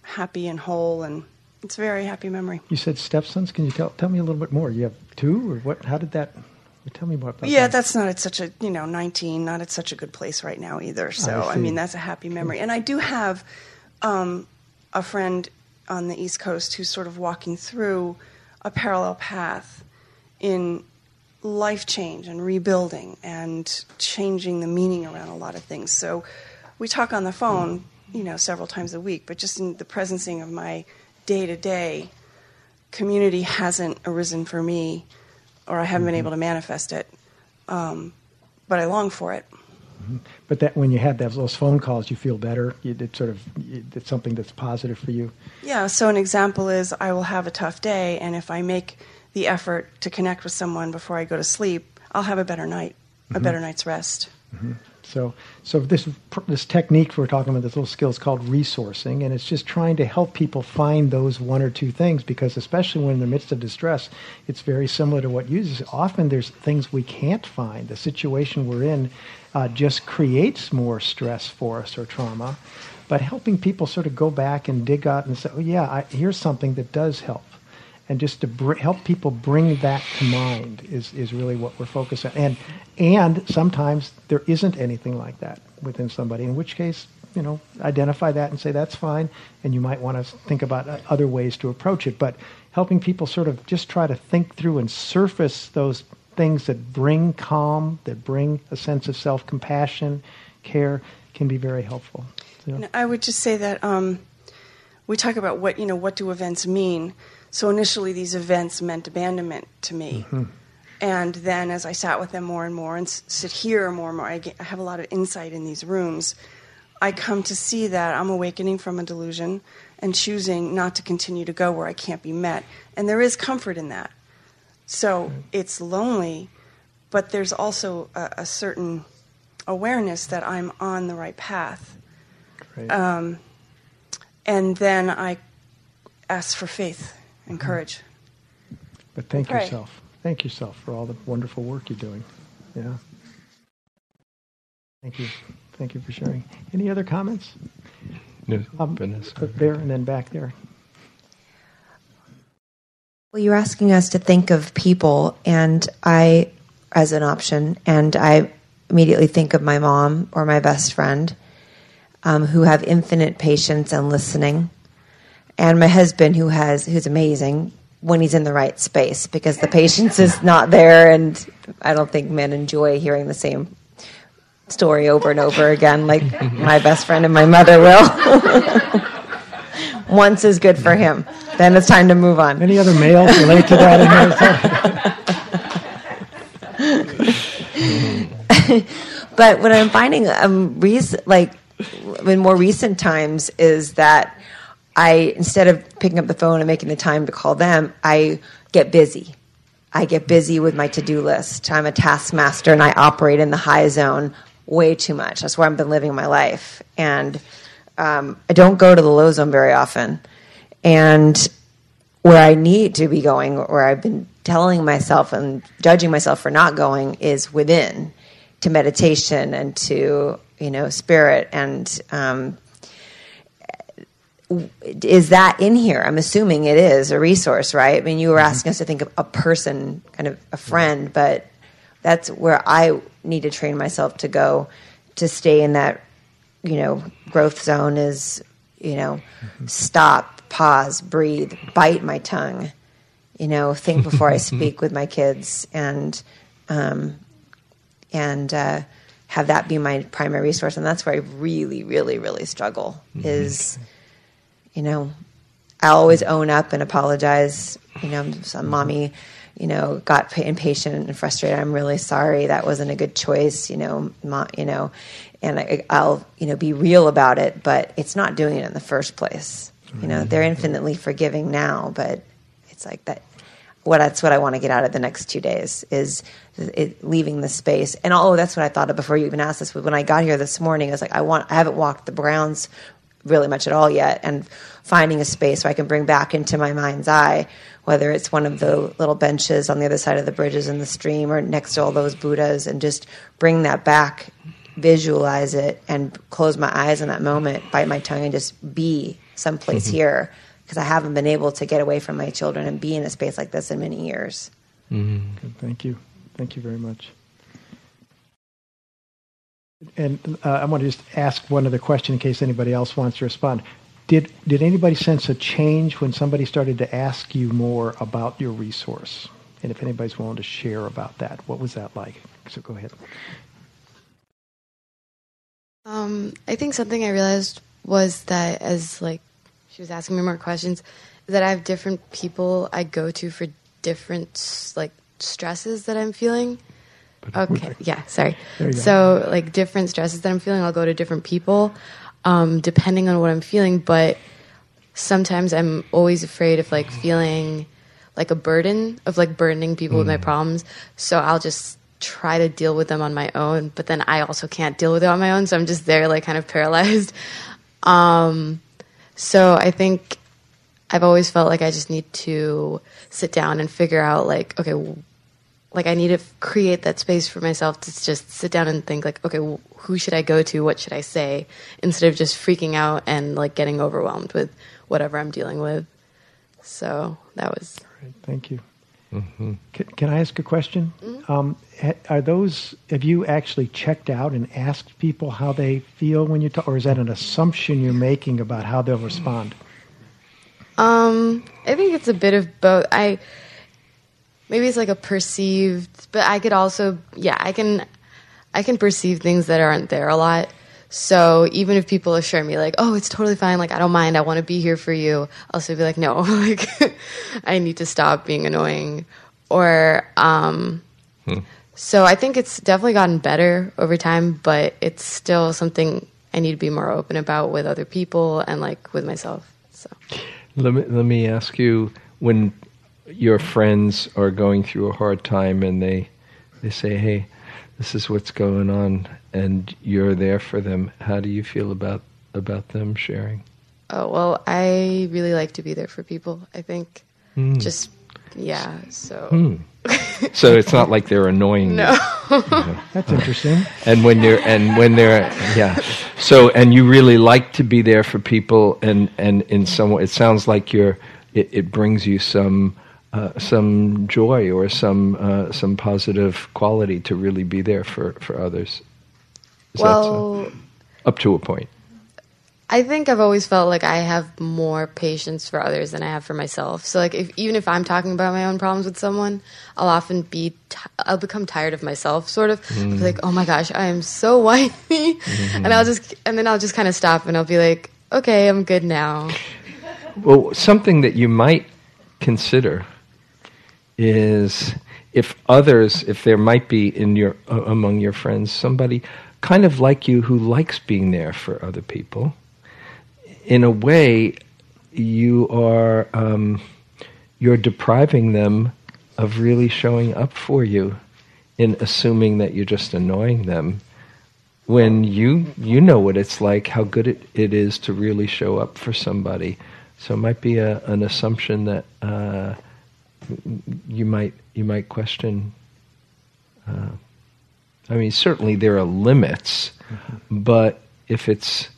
happy and whole, and it's a very happy memory. You said stepsons. Can you tell tell me a little bit more? You have two, or what? How did that? Tell me more about yeah, that. Yeah, that's not at such a you know 19, not at such a good place right now either. So I I, mean that's a happy memory, and I do have um, a friend on the East Coast who's sort of walking through a parallel path in life change and rebuilding and changing the meaning around a lot of things. So we talk on the phone, you know, several times a week, but just in the presencing of my day to day community hasn't arisen for me, or I haven't been able to manifest it. Um, but I long for it. But that when you have those, those phone calls, you feel better. You, it's sort of it's something that's positive for you. Yeah, so an example is I will have a tough day, and if I make the effort to connect with someone before I go to sleep, I'll have a better night, a Mhm. better night's rest. So, so this this technique we're talking about, this little skill is called resourcing, and it's just trying to help people find those one or two things because, especially when in the midst of distress, it's very similar to what uses. Often there's things we can't find. The situation we're in uh, just creates more stress for us or trauma. But helping people sort of go back and dig out and say, "Oh yeah, I, here's something that does help." and just to br- help people bring that to mind is, is really what we're focused on. And and sometimes there isn't anything like that within somebody, in which case, you know, identify that and say that's fine, and you might want to think about uh, other ways to approach it. But helping people sort of just try to think through and surface those things that bring calm, that bring a sense of self compassion, care, can be very helpful. So- I would just say that um, we talk about what you know what do events mean. So initially, these events meant abandonment to me, Mhm. and then as I sat with them more and more and s- sit here more and more, I, get, I have a lot of insight in these rooms. I come to see that I'm awakening from a delusion and choosing not to continue to go where I can't be met, and there is comfort in that. So it's lonely, but there's also a, a certain awareness that I'm on the right path. Great. Um, and then I ask for faith and courage. But thank Pray. yourself. Thank yourself for all the wonderful work you're doing. Yeah. Thank you. Thank you for sharing. Any other comments? No, Um, Vanessa. There and then back there. Well, you're asking us to think of people, and I, as an option, and I immediately think of my mom or my best friend, um, who have infinite patience and listening, and my husband, who has who's amazing when he's in the right space because the patience is not there, and I don't think men enjoy hearing the same story over and over again, like <laughs> my best friend and my mother will. <laughs> Once is good for him. Then it's time to move on. Any other males relate to that in <laughs> <laughs> but what I'm finding, um, rec- like in more recent times, is that I instead of picking up the phone and making the time to call them, I get busy. I get busy with my to-do list. I'm a taskmaster and I operate in the high zone way too much. That's where I've been living my life, and um, I don't go to the low zone very often. And where I need to be going, where I've been telling myself and judging myself for not going, is within to meditation and to you know spirit and um, is that in here? I'm assuming it is a resource, right? I mean, you were Mm-hmm. asking us to think of a person, kind of a friend, but that's where I need to train myself to go to stay in that, you know, growth zone is, you know, Mm-hmm. stop, pause, breathe, bite my tongue, you know, think before I <laughs> speak with my kids and, um, and, uh, have that be my primary resource. And that's where I really, really, really struggle is, you know, I always own up and apologize. You know, some mommy, you know, got impatient and frustrated. I'm really sorry. That wasn't a good choice. You know, mo- you know, and I, I'll you know be real about it. But it's not doing it in the first place. You know, they're mm-hmm. infinitely forgiving now, but it's like that. What that's what I want to get out of the next two days is it, leaving the space. And oh, that's what I thought of before you even asked this. When I got here this morning, I was like, I want. I haven't walked the grounds really much at all yet and finding a space where I can bring back into my mind's eye whether it's one of the little benches on the other side of the bridges in the stream or next to all those buddhas and just bring that back visualize it and close my eyes in that moment bite my tongue and just be someplace Mhm. here because I haven't been able to get away from my children and be in a space like this in many years. Good, thank you. Thank you very much. And uh, I want to just ask one other question in case anybody else wants to respond. Did did anybody sense a change when somebody started to ask you more about your resource? And if anybody's willing to share about that, what was that like? So go ahead. Um, I think something I realized was that as like she was asking me more questions, that I have different people I go to for different like stresses that I'm feeling. Okay, yeah, sorry. There you go. So like different stresses that I'm feeling, I'll go to different people, um, depending on what I'm feeling. But sometimes I'm always afraid of like feeling like a burden of like burdening people with my problems. So I'll just try to deal with them on my own, but then I also can't deal with it on my own. So I'm just there, like kind of paralyzed. <laughs> Um, so I think I've always felt like I just need to sit down and figure out like, okay, like I need to create that space for myself to just sit down and think like, okay, w- who should I go to? What should I say? Instead of just freaking out and like getting overwhelmed with whatever I'm dealing with. So that was Thank you. Can, can I ask a question? Um, are those? Have you actually checked out and asked people how they feel when you talk, or is that an assumption you're making about how they'll respond? Um, I think it's a bit of both. I maybe it's like a perceived, but I could also, yeah, I can, I can perceive things that aren't there a lot. So even if people assure me like, "Oh, it's totally fine. Like I don't mind. I want to be here for you," I'll still be like, "No, <laughs> like I need to stop being annoying." Or, um, so I think it's definitely gotten better over time, but it's still something I need to be more open about with other people and like with myself. So. Let me, let me ask you when your friends are going through a hard time and they they say, "Hey, this is what's going on," and you're there for them. How do you feel about about them sharing? Oh well, I really like to be there for people. I think Hmm. just yeah. So Hmm. <laughs> So it's not like they're annoying. No. you. <laughs> <laughs> That's interesting. And when they're and when they're yeah, so and you really like to be there for people, and and in some way, it sounds like you're it, it brings you some uh, some joy or some uh, some positive quality to really be there for for others. Is that so? well, up to a point. I think I've always felt like I have more patience for others than I have for myself. So like if even if I'm talking about my own problems with someone, I'll often be t- I'll become tired of myself sort of. I'll be Mm. like, "Oh my gosh, I am so <laughs> whiny." And I'll just and then I'll just kind of stop and I'll be like, "Okay, I'm good now." Well, something that you might consider is if others, if there might be in your uh, among your friends somebody kind of like you who likes being there for other people. In a way, you are um, you're depriving them of really showing up for you in assuming that you're just annoying them when you you know what it's like how good it, it is to really show up for somebody so it might be a, an assumption that uh, you might you might question uh, I mean certainly there are limits mm-hmm. but if it's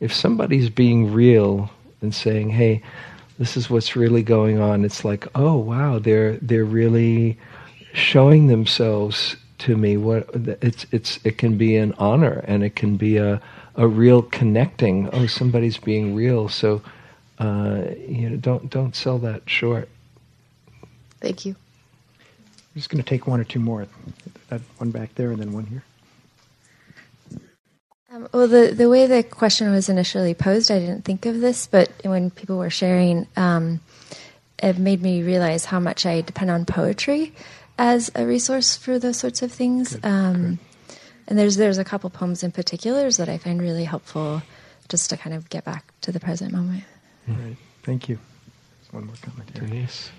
if somebody's being real and saying hey this is what's really going on it's like oh wow they're they're really showing themselves to me. What it's it's it can be an honor and it can be a a real connecting. Oh somebody's being real. So uh, you know don't don't sell that short thank you i'm just going to take one or two more that one back there and then one here um, well, the, the way the question was initially posed, I didn't think of this, but when people were sharing, um, it made me realize how much I depend on poetry as a resource for those sorts of things. Um, and there's there's a couple poems in particulars that I find really helpful, just to kind of get back to the present moment. All right. Thank you. There's one more comment here. Denise.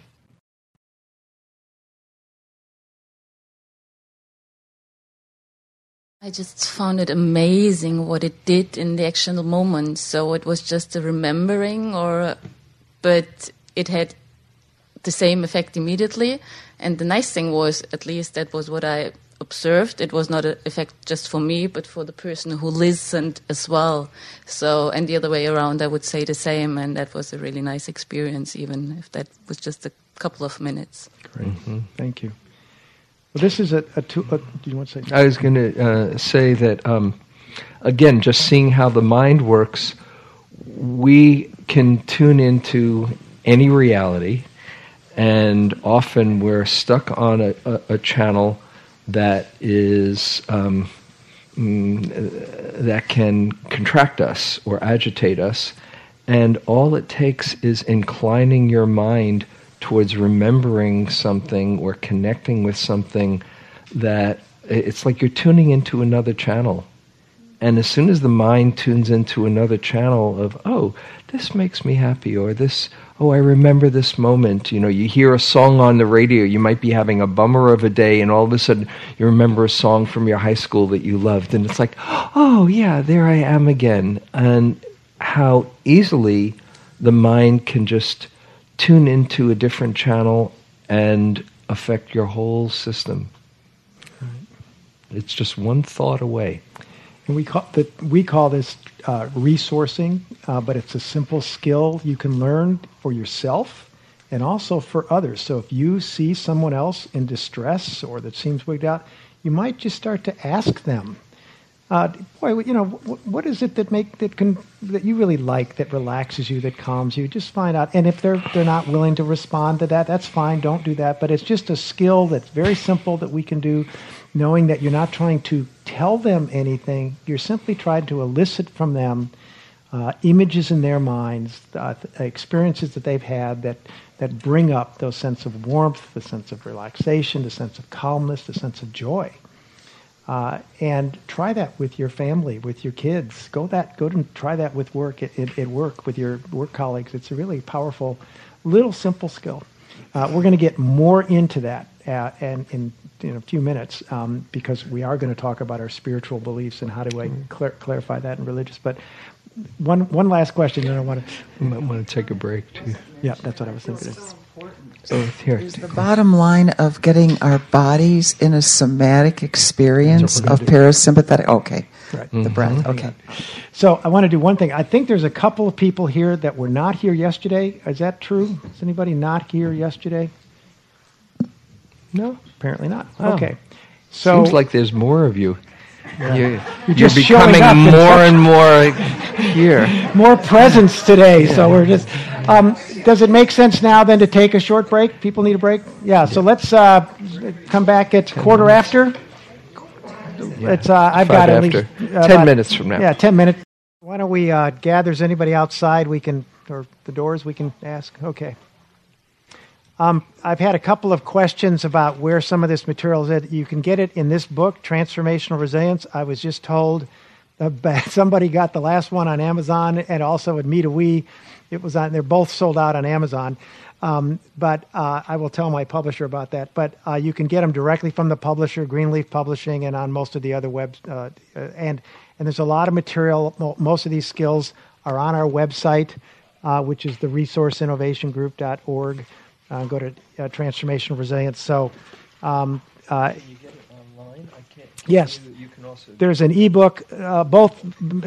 I just found it amazing what it did in the actual moment. So it was just a remembering, or but it had the same effect immediately. And the nice thing was, at least that was what I observed. It was not an effect just for me, but for the person who listened as well. So, and the other way around, I would say the same. And that was a really nice experience, even if that was just a couple of minutes. Great. Mm-hmm. Thank you. Well, this is a, a, two, a, do you want to say? I was going to uh, say that, um, again, just seeing how the mind works, we can tune into any reality and often we're stuck on a, a, a channel that is um, mm, that can contract us or agitate us, and all it takes is inclining your mind towards remembering something or connecting with something that it's like you're tuning into another channel. And as soon as the mind tunes into another channel of, oh, this makes me happy, or this, oh, I remember this moment. You know, you hear a song on the radio, you might be having a bummer of a day, and all of a sudden you remember a song from your high school that you loved, and it's like, oh, yeah, there I am again. And how easily the mind can just tune into a different channel and affect your whole system. It's just one thought away. And we call, the, we call this uh, resourcing, uh, but it's a simple skill you can learn for yourself and also for others. So if you see someone else in distress or that seems wigged out, you might just start to ask them, uh, boy, you know, what is it that make that can that you really like that relaxes you, that calms you? Just find out. And if they're they're not willing to respond to that, that's fine. Don't do that. But it's just a skill that's very simple that we can do knowing that you're not trying to tell them anything, you're simply trying to elicit from them uh, images in their minds, uh, experiences that they've had that, that bring up those sense of warmth, the sense of relaxation, the sense of calmness, the sense of joy. Uh, and try that with your family, with your kids. Go that, go and try that with work at, at, at work with your work colleagues. It's a really powerful, little simple skill. Uh, we're going to get more into that uh, and in in a few minutes um, because we are going to talk about our spiritual beliefs and how do I clar- clarify that in religious. But one one last question, and I want to. You might want to take a break too. Yeah, that's what I was thinking. So here, the bottom line of getting our bodies in a somatic experience of parasympathetic. Okay, right. the mm-hmm. breath. Okay. So I want to do one thing. I think there's a couple of people here that were not here yesterday. Is that true? Is anybody not here yesterday? No, apparently not. Oh. Okay. So seems like there's more of you. Yeah. You're, you're, you're becoming more and more <laughs> here. More presence today. Yeah. So we're just. Um, does it make sense now then to take a short break? People need a break. Yeah. So let's uh, come back at quarter minutes. after. It's. Uh, I've Five got at least uh, ten minutes from now. Yeah, ten minutes. Why don't we uh, gather? Is anybody outside? We can, or the doors. We can ask. Okay. Um, I've had a couple of questions about where some of this material is. You can get it in this book, Transformational Resilience. I was just told Uh, <laughs> somebody got the last one on Amazon and also at MitaWe. It was on. They're both sold out on Amazon. Um, but uh, I will tell my publisher about that. But uh, you can get them directly from the publisher, Greenleaf Publishing, and on most of the other webs. Uh, uh and and there's a lot of material. Most of these skills are on our website, uh, which is the resourceinnovationgroup.org. Uh, go to uh, Transformational Resilience. So. Um, uh you get it online okay Yes, there's an ebook, uh, both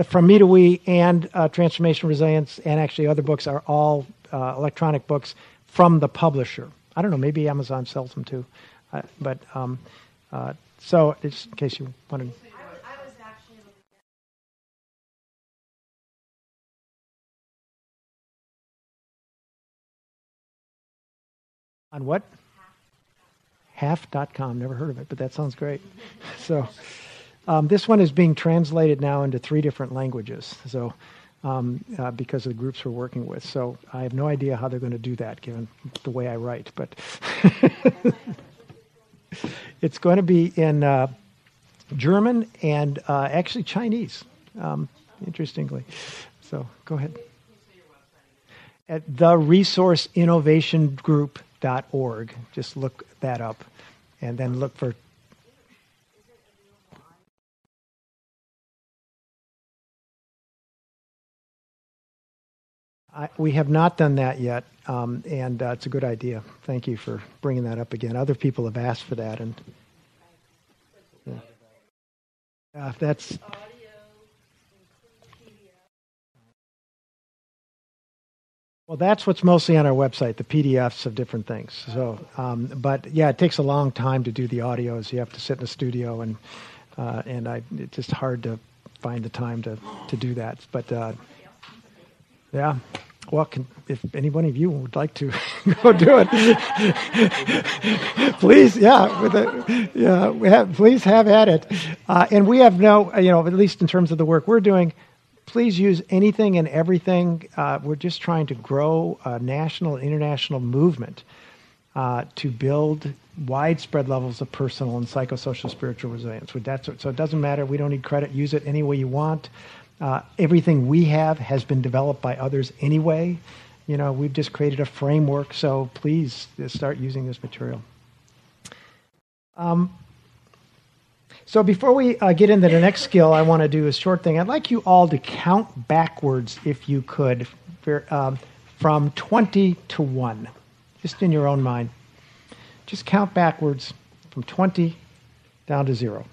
from Me to We and uh, Transformation Resilience, and actually other books are all uh, electronic books from the publisher. I don't know, maybe Amazon sells them too, uh, but um, uh, so just in case you wanted. On what? half.com. Never heard of it, but that sounds great. <laughs> So um, this one is being translated now into three different languages. So um, uh, because of the groups we're working with. So I have no idea how they're going to do that, given the way I write. But <laughs> it's going to be in uh, German and uh, actually Chinese, um, interestingly. So go ahead. At theresourceinnovationgroup.org. Just look that up and then look for I, we have not done that yet, um, and uh, it's a good idea. Thank you for bringing that up again. Other people have asked for that, and yeah. uh, that's Well, that's what's mostly on our website, the PDFs of different things. So, um, but yeah, it takes a long time to do the audios. You have to sit in the studio, and uh, and I, it's just hard to find the time to to do that. But uh, yeah, well, can, if any one of you would like to <laughs> go do it, <laughs> please, yeah, with a, yeah, have, please have at it. Uh, and we have no, you know, at least in terms of the work we're doing please use anything and everything. Uh, we're just trying to grow a national and international movement uh, to build widespread levels of personal and psychosocial spiritual resilience. so it doesn't matter. We don't need credit. Use it any way you want. Uh, everything we have has been developed by others anyway. You know, we've just created a framework. So please start using this material. Um, so before we uh, get into the next skill, I want to do a short thing. I'd like you all to count backwards, if you could, for, um, from 20 to 1, just in your own mind. Just count backwards from 20 down to 0.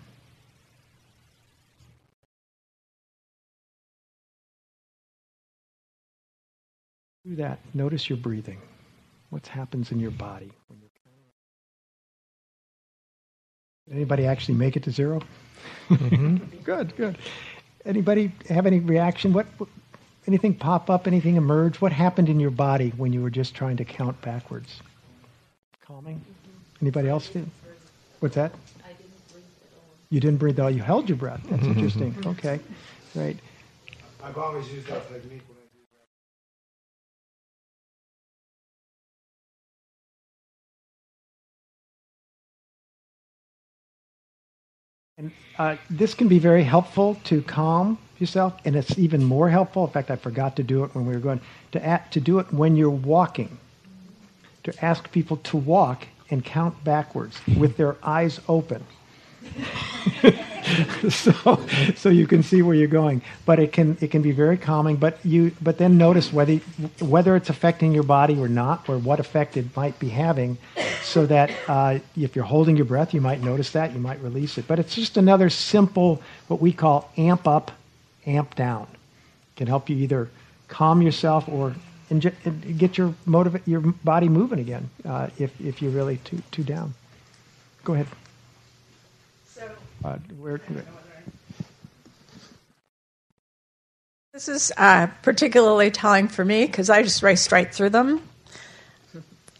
Do that. Notice your breathing. What happens in your body when you're Anybody actually make it to 0 mm-hmm. <laughs> good, good. Anybody have any reaction? What, what, anything pop up? Anything emerge? What happened in your body when you were just trying to count backwards? Calming. Anybody else? Feel? What's that? You didn't breathe at all. You held your breath. That's mm-hmm. interesting. Okay, great. I've always used that technique. And uh, this can be very helpful to calm yourself, and it's even more helpful. In fact, I forgot to do it when we were going to act, to do it when you're walking. To ask people to walk and count backwards with their eyes open. <laughs> so, so you can see where you're going. But it can it can be very calming. But you but then notice whether whether it's affecting your body or not, or what effect it might be having, so that uh, if you're holding your breath, you might notice that you might release it. But it's just another simple what we call amp up, amp down. It can help you either calm yourself or get your motiv- your body moving again uh, if if you're really too too down. Go ahead. Uh, where, this is uh, particularly telling for me because I just raced right through them.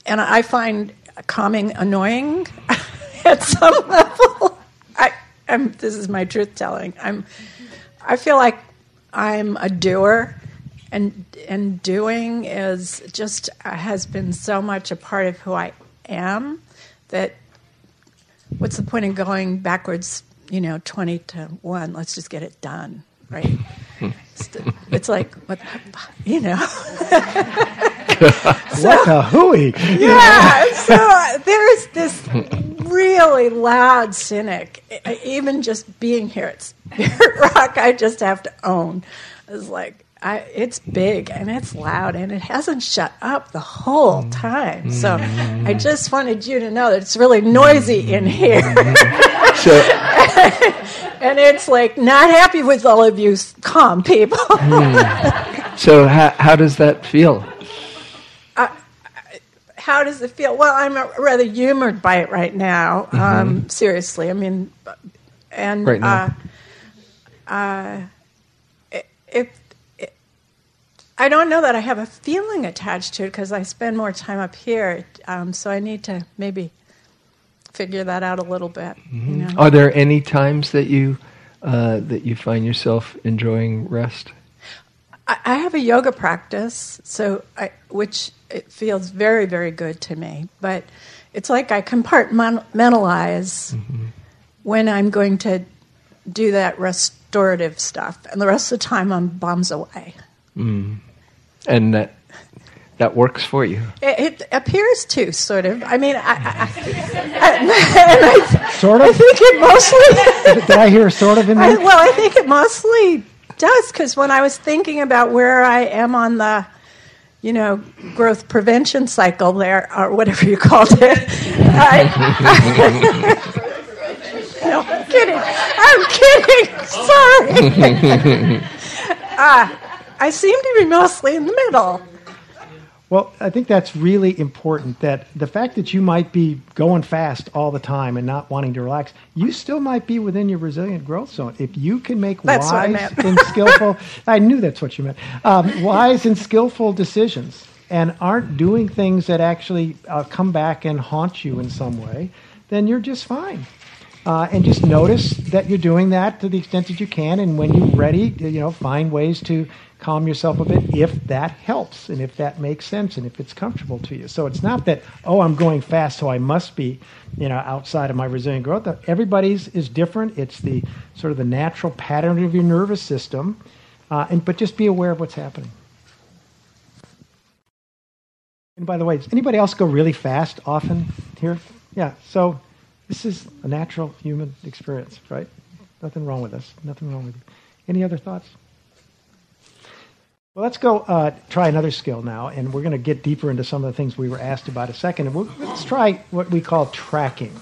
And I find calming annoying <laughs> at some level. I, am this is my truth telling. I'm, I feel like I'm a doer, and and doing is just uh, has been so much a part of who I am that what's the point in going backwards you know, 20 to 1, let's just get it done. right? It's like what, you know. <laughs> <laughs> what a hooey! Yeah. So uh, there's this really loud cynic. Even just being here at Spirit <laughs> Rock, I just have to own. It's like I, it's big and it's loud and it hasn't shut up the whole time. So I just wanted you to know that it's really noisy in here. <laughs> So, and it's like not happy with all of you calm people. Hmm. so how, how does that feel? How does it feel? Well, I'm rather humored by it right now. Um, seriously, I mean, and Right now. Uh, uh, if I don't know that I have a feeling attached to it because I spend more time up here, um, so I need to maybe figure that out a little bit. You know? Are there any times that you uh, that you find yourself enjoying rest? I, I have a yoga practice, so I, which it feels very, very good to me. But it's like I compartmentalize when I'm going to do that restorative stuff, and the rest of the time I'm bombs away. Mm. And that that works for you. It, it appears to sort of. I mean, I, I, I, <laughs> I Sort I of? think it mostly. Did I hear sort of in I, there? well, I think it mostly does because when I was thinking about where I am on the, you know, growth prevention cycle there or whatever you called it, I, <laughs> no, I'm kidding. I'm kidding. Sorry. <laughs> uh, I seem to be mostly in the middle. Well, I think that's really important that the fact that you might be going fast all the time and not wanting to relax, you still might be within your resilient growth zone. If you can make That's wise and skillful, <laughs> I knew that's what you meant, um, wise and skillful decisions and aren't doing things that actually uh, come back and haunt you in some way, then you're just fine. Uh, and just notice that you're doing that to the extent that you can, and when you're ready, you know, find ways to calm yourself a bit if that helps and if that makes sense and if it's comfortable to you. So it's not that oh, I'm going fast, so I must be, you know, outside of my resilient growth. Everybody's is different. It's the sort of the natural pattern of your nervous system, uh, and but just be aware of what's happening. And by the way, does anybody else go really fast often here? Yeah. So this is a natural human experience, right? Nothing wrong with us. Nothing wrong with you. Any other thoughts? Well, let's go uh, try another skill now, and we're going to get deeper into some of the things we were asked about a second. We'll, let's try what we call tracking.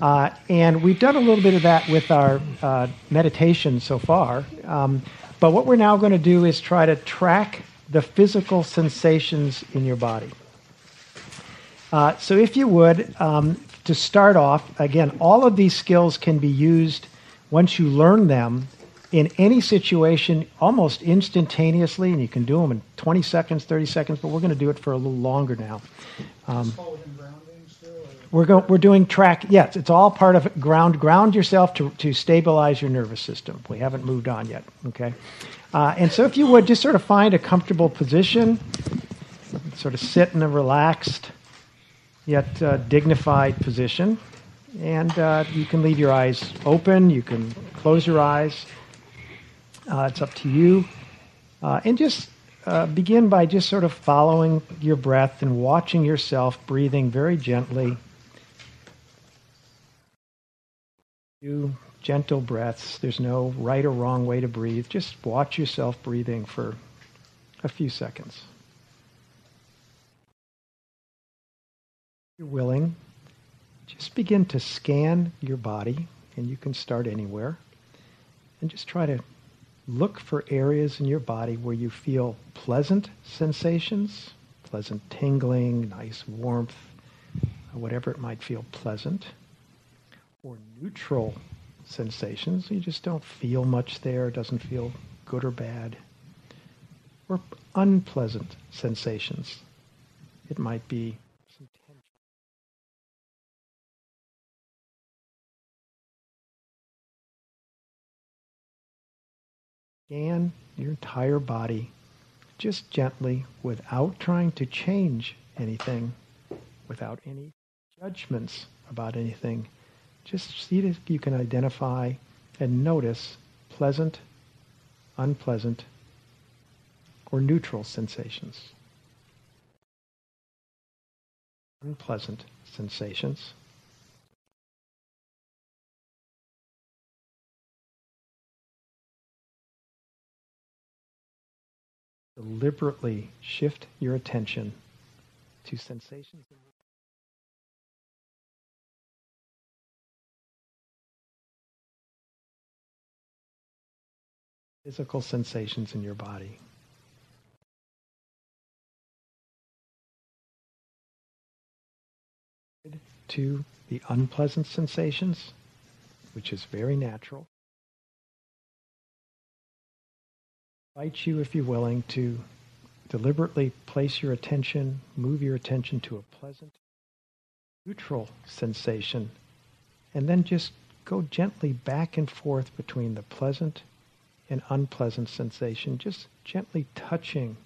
Uh, and we've done a little bit of that with our uh, meditation so far. Um, but what we're now going to do is try to track the physical sensations in your body. Uh, so, if you would, um, to start off, again, all of these skills can be used once you learn them in any situation almost instantaneously, and you can do them in 20 seconds, 30 seconds, but we're going to do it for a little longer now. Um, we're, go, we're doing track, yes, it's all part of ground. Ground yourself to, to stabilize your nervous system. We haven't moved on yet, okay? Uh, and so, if you would, just sort of find a comfortable position, sort of sit in a relaxed, yet uh, dignified position. And uh, you can leave your eyes open, you can close your eyes. Uh, it's up to you. Uh, and just uh, begin by just sort of following your breath and watching yourself breathing very gently. Do gentle breaths. There's no right or wrong way to breathe. Just watch yourself breathing for a few seconds. If you're willing, just begin to scan your body, and you can start anywhere, and just try to look for areas in your body where you feel pleasant sensations, pleasant tingling, nice warmth, whatever it might feel pleasant, or neutral sensations. You just don't feel much there, it doesn't feel good or bad, or unpleasant sensations. It might be Scan your entire body just gently without trying to change anything, without any judgments about anything. Just see if you can identify and notice pleasant unpleasant, or neutral sensations. Unpleasant sensations. Deliberately shift your attention to sensations. Physical sensations in your body. To the unpleasant sensations, which is very natural. Invite you, if you're willing, to deliberately place your attention, move your attention to a pleasant, neutral sensation, and then just go gently back and forth between the pleasant and unpleasant sensation, just gently touching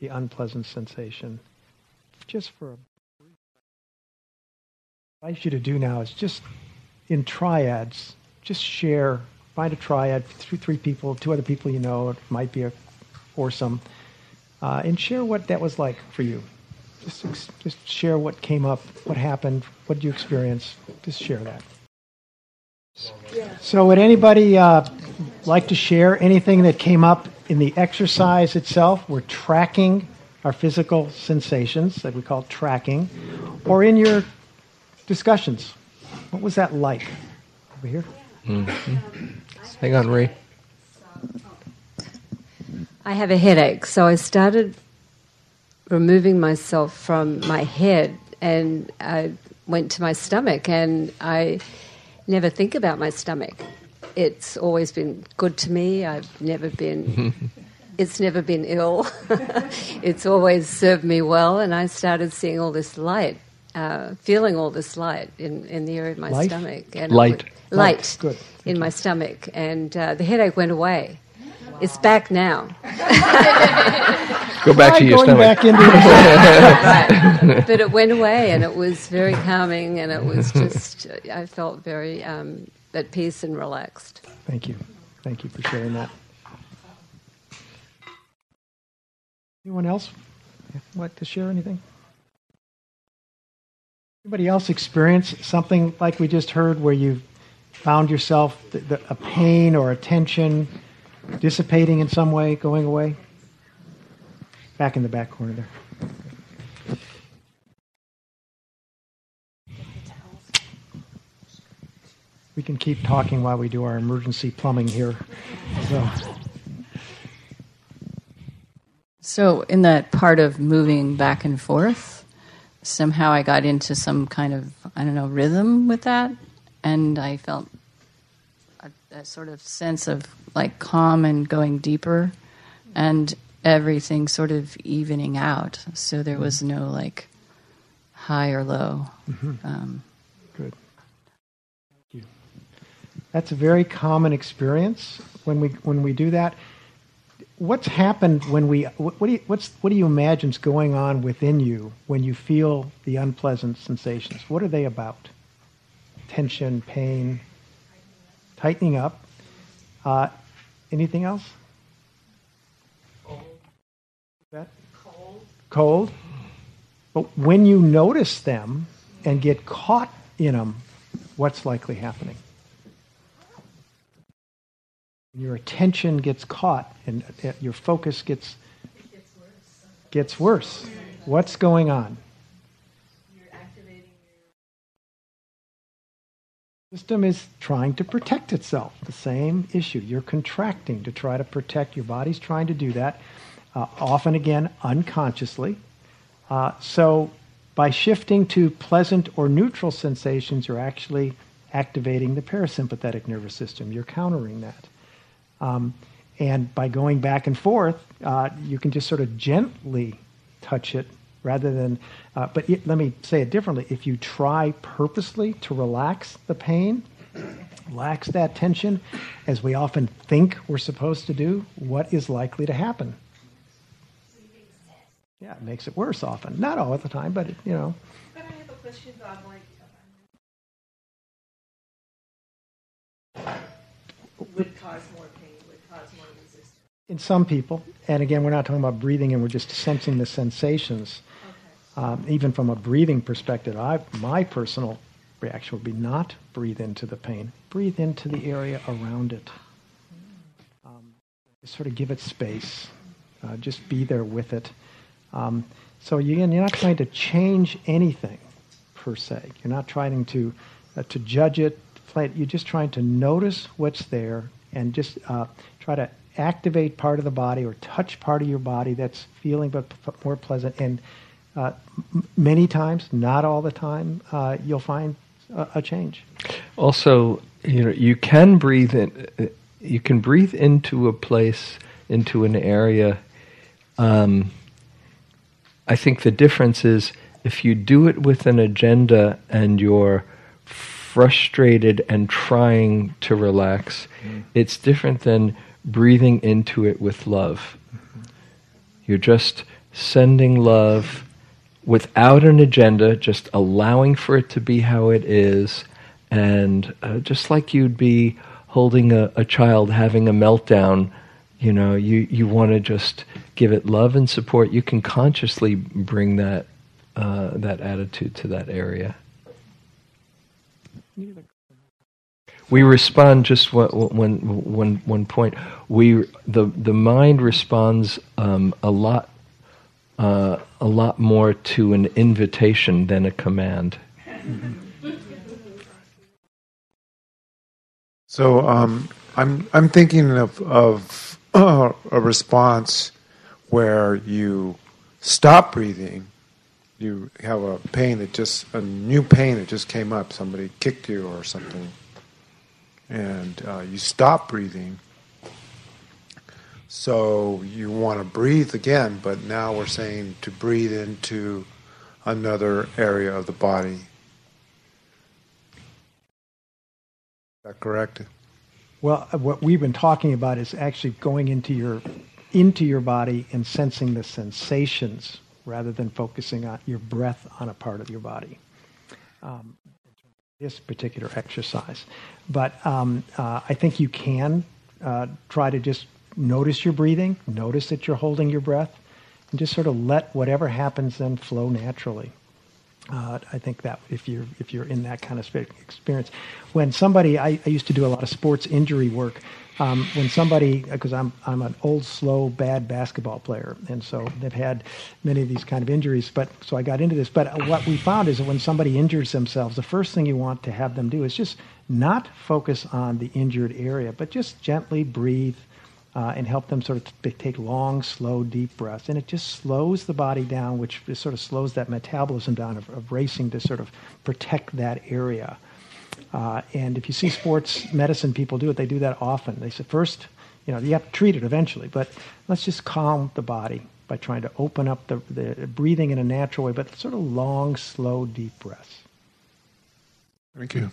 the unpleasant sensation, just for a I invite you to do now is just in triads, just share find a triad, two, three people, two other people you know, it might be a foursome, uh, and share what that was like for you. Just, just share what came up, what happened, what did you experience. Just share that. So, would anybody uh, like to share anything that came up in the exercise itself? We're tracking our physical sensations that we call tracking, or in your discussions. What was that like? Over here? Mm-hmm. Hang on, Ray. I have a headache, so I started removing myself from my head and I went to my stomach, and I never think about my stomach. It's always been good to me. I've never been. <laughs> it's never been ill. <laughs> it's always served me well, and I started seeing all this light, uh, feeling all this light in, in the area of my light? stomach. And light light Good. in my stomach, and uh, the headache went away. Wow. It's back now. Go back to your stomach. Back into <laughs> right. But it went away, and it was very calming, and it was just, I felt very um, at peace and relaxed. Thank you. Thank you for sharing that. Anyone else like to share anything? Anybody else experience something like we just heard where you found yourself the, the, a pain or a tension dissipating in some way, going away? Back in the back corner there. We can keep talking while we do our emergency plumbing here. So. so, in that part of moving back and forth, somehow I got into some kind of, I don't know, rhythm with that and I felt a, a, sort of sense of like calm and going deeper, and everything sort of evening out. So there was no like high or low. Mm-hmm. Um, Good. Thank you. That's a very common experience when we when we do that. What's happened when we what, what do you what's what do you imagine's going on within you when you feel the unpleasant sensations? What are they about? tension, pain, tightening up. Uh, anything else? Cold. Cold. Cold. But when you notice them and get caught in them, what's likely happening? Your attention gets caught and uh, your focus gets gets worse. Gets worse. What's going on? Your system is trying to protect itself. The same issue. You're contracting to try to protect. Your body's trying to do that, uh, often again unconsciously. Uh, so by shifting to pleasant or neutral sensations, you're actually activating the parasympathetic nervous system. You're countering that. Um, and by going back and forth, uh, you can just sort of gently touch it rather than, uh, but it, let me say it differently. If you try purposely to relax the pain, relax that tension, as we often think we're supposed to do, what is likely to happen? Yeah, it makes it worse often. Not all the time, but, it, you know. But I have a question, Bob. Like, would cause more pain, would cause more resistance. In some people, and again, we're not talking about breathing and we're just sensing the sensations. Um, even from a breathing perspective, I, my personal reaction would be not breathe into the pain, breathe into the area around it. Um, sort of give it space, uh, just be there with it. Um, so again, you're not trying to change anything per se. You're not trying to uh, to judge it. You're just trying to notice what's there and just uh, try to activate part of the body or touch part of your body that's feeling but p- more pleasant. And uh, m- many times, not all the time, uh, you'll find a, a, change. Also, you know, you can breathe in. You can breathe into a place, into an area. Um, I think the difference is if you do it with an agenda and you're frustrated and trying to relax, mm. it's different than breathing into it with love. You're just sending love without an agenda, just allowing for it to be how it is, and uh, just like you'd be holding a, a child having a meltdown, you know, you, you want to just give it love and support. You can consciously bring that uh, that attitude to that area. We respond just one, one, one, one point. We the the mind responds um, a lot uh, a lot more to an invitation than a command. <laughs> So um, I'm I'm thinking of of <clears throat> a response where you stop breathing you have a pain that just a new pain that just came up somebody kicked you or something and uh, you stop breathing. So you want to breathe again but now we're saying to breathe into another area of the body. Is that correct? Well what we've been talking about is actually going into your into your body and sensing the sensations rather than focusing on your breath on a part of your body. Um, this particular exercise. But um, uh, I think you can uh, try to just notice your breathing, notice that you're holding your breath, and just sort of let whatever happens then flow naturally. Uh, I think that if you're if you're in that kind of experience, when somebody I, I used to do a lot of sports injury work, um, when somebody, because I'm I'm an old, slow, bad basketball player, and so they've had many of these kind of injuries. But so I got into this. But what we found is that when somebody injures themselves, the first thing you want to have them do is just not focus on the injured area, but just gently breathe. Uh, and help them sort of t- take long, slow, deep breaths. And it just slows the body down, which sort of slows that metabolism down of, of racing to sort of protect that area. Uh, and if you see sports medicine people do it, they do that often. They say, first, you know, you have to treat it eventually, but let's just calm the body by trying to open up the, the breathing in a natural way, but sort of long, slow, deep breaths. Thank you.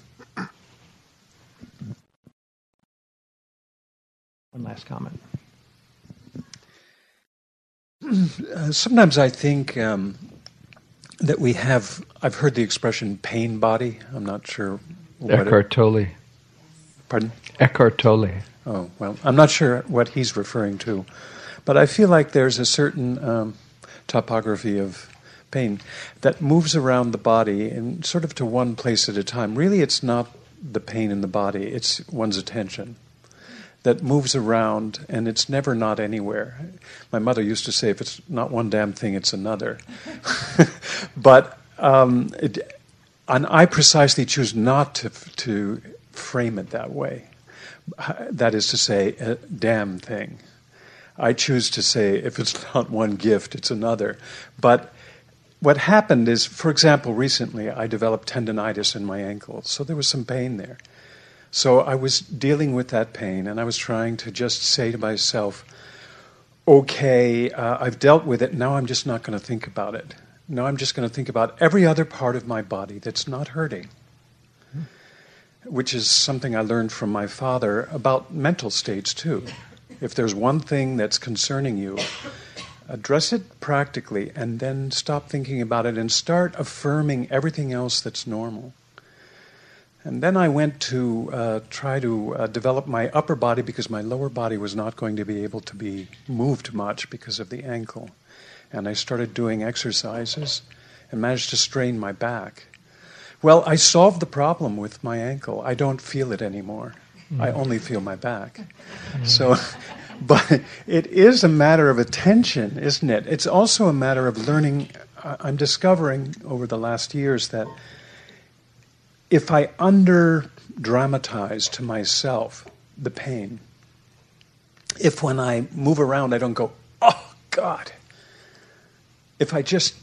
One last comment. Uh, sometimes I think um, that we have, I've heard the expression pain body. I'm not sure Eckhart Tolle. Pardon? Eckhart Tolle. Oh, well, I'm not sure what he's referring to, but I feel like there's a certain um, topography of pain that moves around the body and sort of to one place at a time. Really, it's not the pain in the body, it's one's attention that moves around and it's never not anywhere. My mother used to say, if it's not one damn thing, it's another. <laughs> but um, it, and I precisely choose not to, to frame it that way. That is to say, a damn thing. I choose to say, if it's <laughs> not one gift, it's another. But what happened is, for example, recently I developed tendonitis in my ankle, so there was some pain there. So I was dealing with that pain, and I was trying to just say to myself, okay, uh, I've dealt with it, now I'm just not going to think about it. No, I'm just going to think about every other part of my body that's not hurting, which is something I learned from my father about mental states, too. If there's one thing that's concerning you, address it practically and then stop thinking about it and start affirming everything else that's normal. And then I went to uh, try to uh, develop my upper body because my lower body was not going to be able to be moved much because of the ankle. And I started doing exercises and managed to strain my back. Well, I solved the problem with my ankle. I don't feel it anymore. Mm. I only feel my back. Mm. So, <laughs> but it is a matter of attention, isn't it? It's also a matter of learning. I'm discovering over the last years that if I under dramatize to myself the pain, if when I move around I don't go, oh God, if I just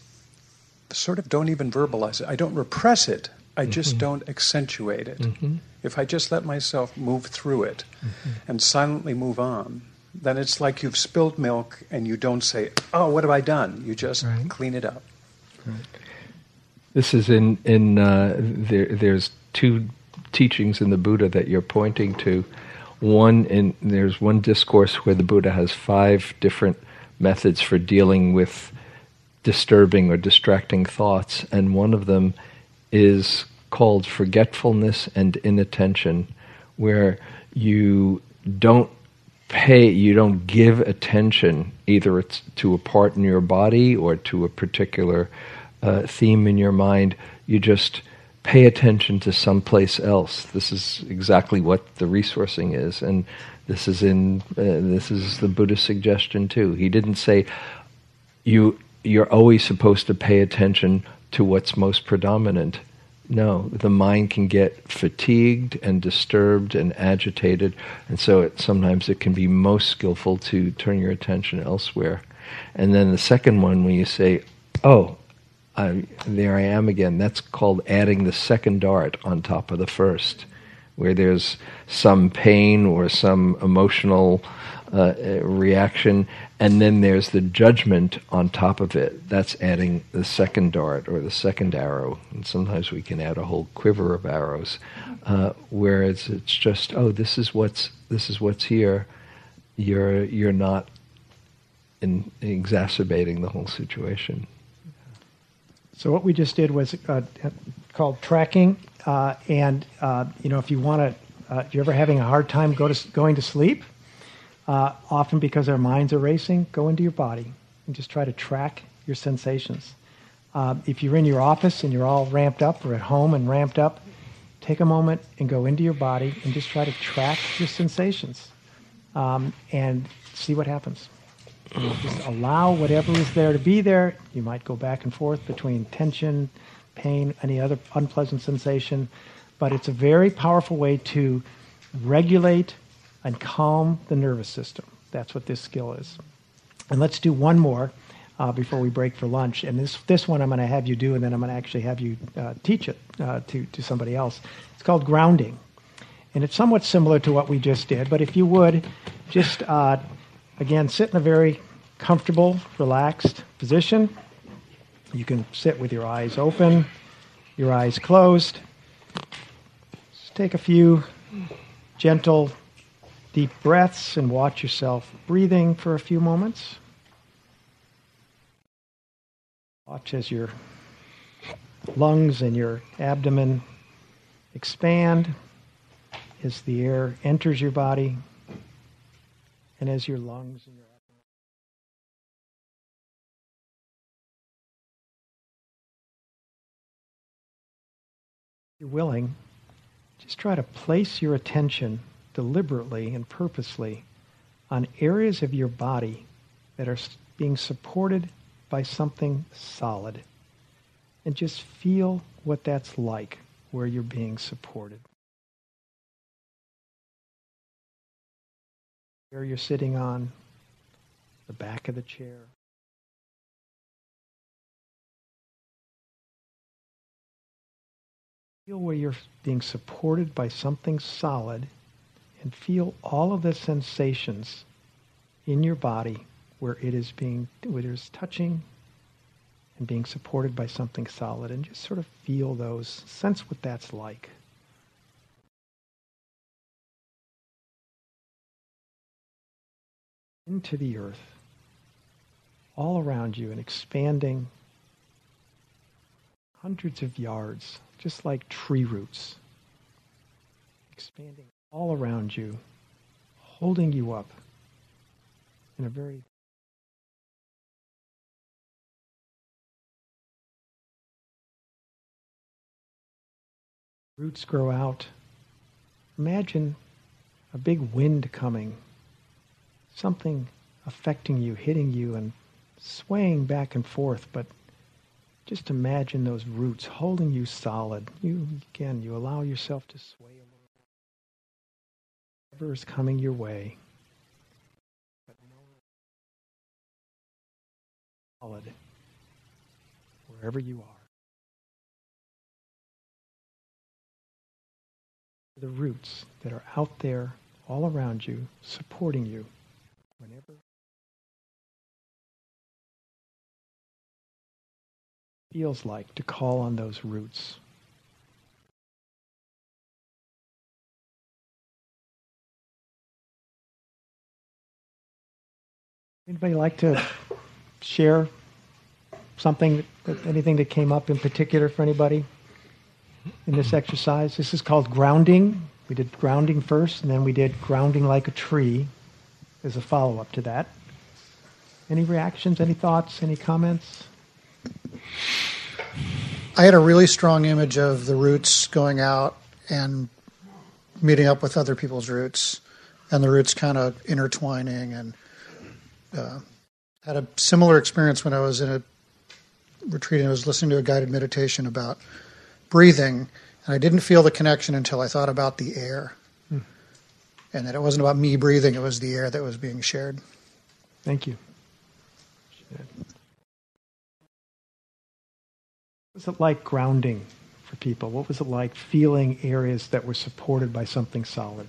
sort of don't even verbalize it, I don't repress it, I mm-hmm. just don't accentuate it. Mm-hmm. If I just let myself move through it mm-hmm. and silently move on, then it's like you've spilled milk and you don't say, oh, what have I done? You just right. clean it up. Right. This is in in uh, there. There's two teachings in the Buddha that you're pointing to. One in there's one discourse where the Buddha has five different methods for dealing with disturbing or distracting thoughts, and one of them is called forgetfulness and inattention, where you don't pay, you don't give attention either to a part in your body or to a particular uh, theme in your mind, you just pay attention to someplace else. This is exactly what the resourcing is, and this is in uh, this is the Buddhist suggestion too. He didn't say you you're always supposed to pay attention to what's most predominant. No, the mind can get fatigued and disturbed and agitated, and so it, sometimes it can be most skillful to turn your attention elsewhere. And then the second one, when you say, "Oh, I, there I am again. That's called adding the second dart on top of the first, where there's some pain or some emotional uh, reaction, and then there's the judgment on top of it. That's adding the second dart or the second arrow. And sometimes we can add a whole quiver of arrows, uh, whereas it's just, oh, this is what's this is what's here. You're you're not in, exacerbating the whole situation. So what we just did was uh, called tracking, uh, and uh, you know if you want to, uh, if you're ever having a hard time go to, going to sleep, uh, often because our minds are racing, go into your body and just try to track your sensations. Uh, if you're in your office and you're all ramped up, or at home and ramped up, take a moment and go into your body and just try to track your sensations um, and see what happens. Just allow whatever is there to be there. You might go back and forth between tension, pain, any other unpleasant sensation, but it's a very powerful way to regulate and calm the nervous system. That's what this skill is. And let's do one more uh, before we break for lunch. And this this one I'm going to have you do, and then I'm going to actually have you uh, teach it uh, to to somebody else. It's called grounding, and it's somewhat similar to what we just did. But if you would, just uh, Again, sit in a very comfortable, relaxed position. You can sit with your eyes open, your eyes closed. Just take a few gentle, deep breaths and watch yourself breathing for a few moments. Watch as your lungs and your abdomen expand as the air enters your body and as your lungs and your abdomen. If you're willing, just try to place your attention deliberately and purposely on areas of your body that are being supported by something solid. And just feel what that's like where you're being supported. Where you're sitting on, the back of the chair. Feel where you're being supported by something solid and feel all of the sensations in your body where it is being where it is touching and being supported by something solid and just sort of feel those sense what that's like. Into the earth, all around you and expanding hundreds of yards, just like tree roots. Expanding all around you, holding you up in a very roots grow out. Imagine a big wind coming, something affecting you, hitting you, and swaying back and forth, but just imagine those roots holding you solid. You again, you allow yourself to sway. Whatever is coming your way. But solid wherever you are. The roots that are out there all around you, supporting you whenever feels like to call on those roots. Anybody like to share something, anything that came up in particular for anybody in this exercise? This is called grounding. We did grounding first, and then we did grounding like a tree as a follow up to that. Any reactions, any thoughts, any comments? I had a really strong image of the roots going out and meeting up with other people's roots, and the roots kind of intertwining. And uh, had a similar experience when I was in a retreat and I was listening to a guided meditation about breathing, and I didn't feel the connection until I thought about the air, hmm. and that it wasn't about me breathing; it was the air that was being shared. Thank you. What was it like grounding for people? What was it like feeling areas that were supported by something solid?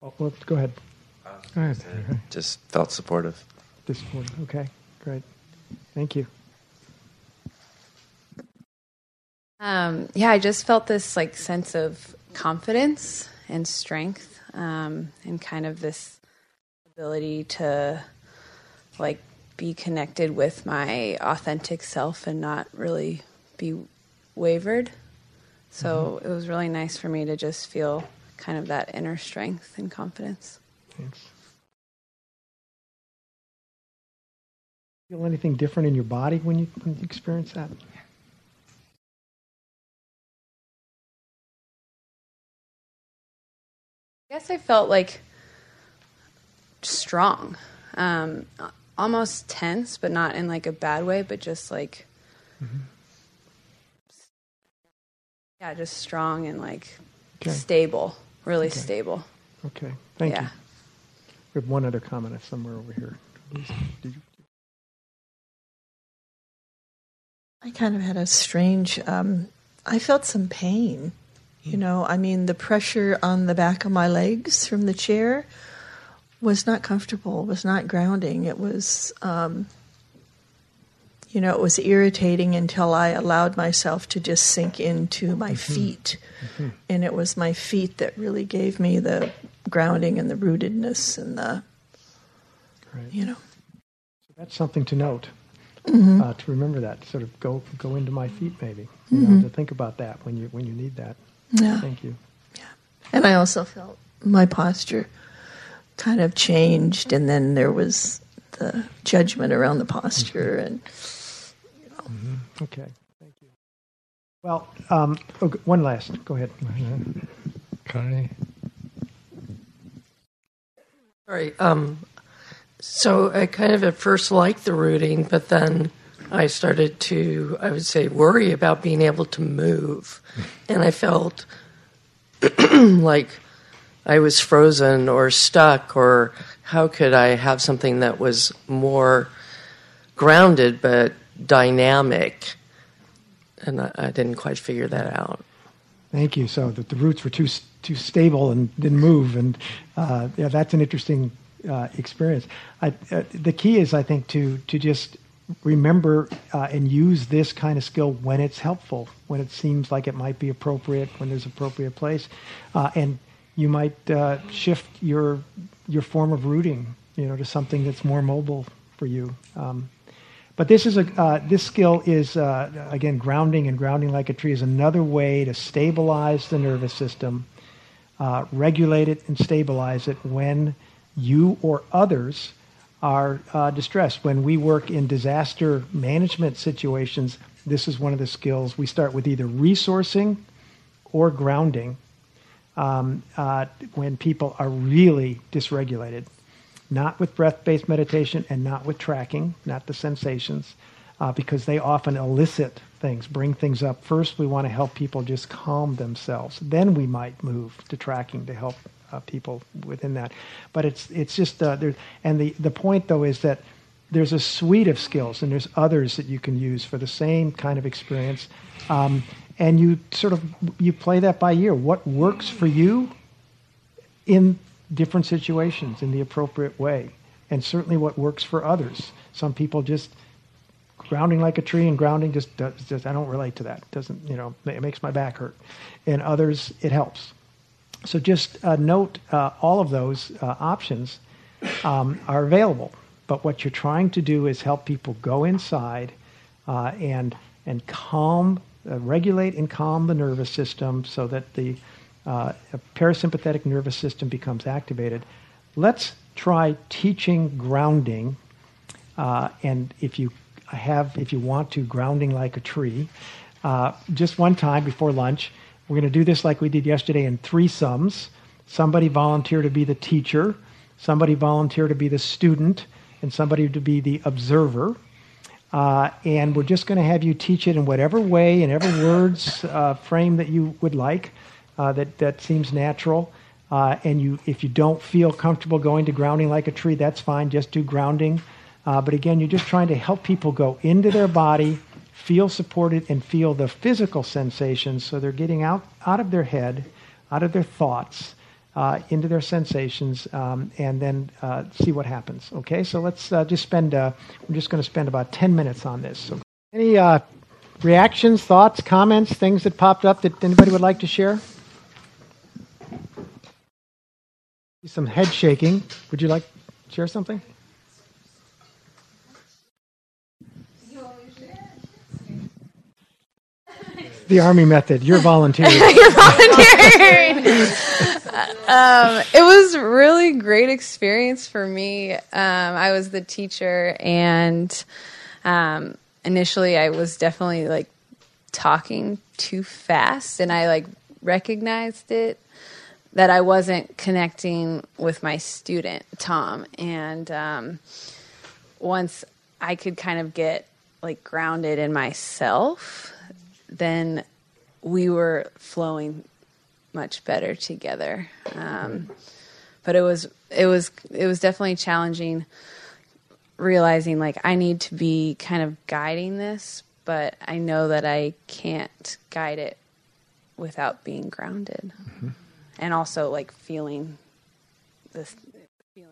Well, go ahead. Go ahead. Just felt supportive. Just supportive. Okay, great. Thank you. Um, yeah, I just felt this like sense of confidence and strength um, and kind of this ability to like be connected with my authentic self and not really be wavered. So mm-hmm. it was really nice for me to just feel kind of that inner strength and confidence. Thanks. Feel anything different in your body when you, when you experience that? I guess I felt like strong, um, almost tense, but not in like a bad way, but just like, mm-hmm. yeah, just strong and like okay. stable, really okay. stable. Okay, thank yeah. you. We have one other comment somewhere over here. Did you? I kind of had a strange. Um, I felt some pain you know, I mean, the pressure on the back of my legs from the chair was not comfortable, was not grounding. It was, um, you know, it was irritating until I allowed myself to just sink into my mm-hmm. feet. Mm-hmm. And it was my feet that really gave me the grounding and the rootedness and the, right. you know. So that's something to note. Mm-hmm. Uh, to remember that, sort of go go into my feet, maybe. You know, mm-hmm. to think about that when you when you need that. Yeah. Thank you. Yeah. And I also felt my posture kind of changed, and then there was the judgment around the posture, mm-hmm. and. Mm-hmm. Okay. Thank you. Well, um, okay, oh, one last. Go ahead. Connie. All right. Um, so I kind of at first liked the rooting, but then I started to, I would say, worry about being able to move. And I felt <clears throat> like I was frozen or stuck, or how could I have something that was more grounded but dynamic? And I, I didn't quite figure that out. Thank you. So that the roots were too too stable and didn't move, and uh, yeah, that's an interesting uh, experience. I, uh, the key is, I think, to to just remember uh, and use this kind of skill when it's helpful, when it seems like it might be appropriate, when there's appropriate place, uh, and you might uh, shift your your form of rooting you know, to something that's more mobile for you. Um, but this is a uh, this skill is uh, again grounding and grounding like a tree is another way to stabilize the nervous system, uh, regulate it and stabilize it when you or others are uh, distressed. When we work in disaster management situations, this is one of the skills. We start with either resourcing or grounding um, uh, when people are really dysregulated. Not with breath based meditation and not with tracking, not the sensations, uh, because they often elicit things, bring things up. First, we want to help people just calm themselves. Then we might move to tracking to help uh, people within that. But it's it's just uh, there. And the the point though is that there's a suite of skills, and there's others that you can use for the same kind of experience. Um, and you sort of you play that by ear. What works for you in different situations in the appropriate way, and certainly what works for others. Some people just grounding like a tree and grounding just does, just I don't relate to that. It doesn't you know it makes my back hurt, and others it helps. So just uh, note uh, all of those uh, options um, are available. But what you're trying to do is help people go inside uh, and and calm uh, regulate and calm the nervous system so that the uh, a parasympathetic nervous system becomes activated. Let's try teaching grounding, uh, and if you have, if you want to, grounding like a tree, uh, just one time before lunch. We're going to do this like we did yesterday in three sums. Somebody volunteer to be the teacher, somebody volunteer to be the student, and somebody to be the observer. Uh, and we're just going to have you teach it in whatever way, in every words uh, frame that you would like, uh, that, that seems natural. Uh, and you, if you don't feel comfortable going to grounding like a tree, that's fine. Just do grounding. Uh, but again, you're just trying to help people go into their body, feel supported, and feel the physical sensations. So they're getting out, out of their head, out of their thoughts, uh, into their sensations um, and then uh, see what happens. Okay, so let's uh, just spend, uh, we're just going to spend about 10 minutes on this. So any uh, reactions, thoughts, comments, things that popped up that anybody would like to share? Some head shaking. Would you like to share something? the army method. You're volunteering. <laughs> You're volunteering. <laughs> um, it was really great experience for me. Um, I was the teacher, and um, initially, I was definitely like talking too fast, and I like recognized it that I wasn't connecting with my student Tom, and um, once I could kind of get like grounded in myself then we were flowing much better together. Um, but it was it was it was definitely challenging realizing like I need to be kind of guiding this, but I know that I can't guide it without being grounded. Mm-hmm. And also like feeling this feeling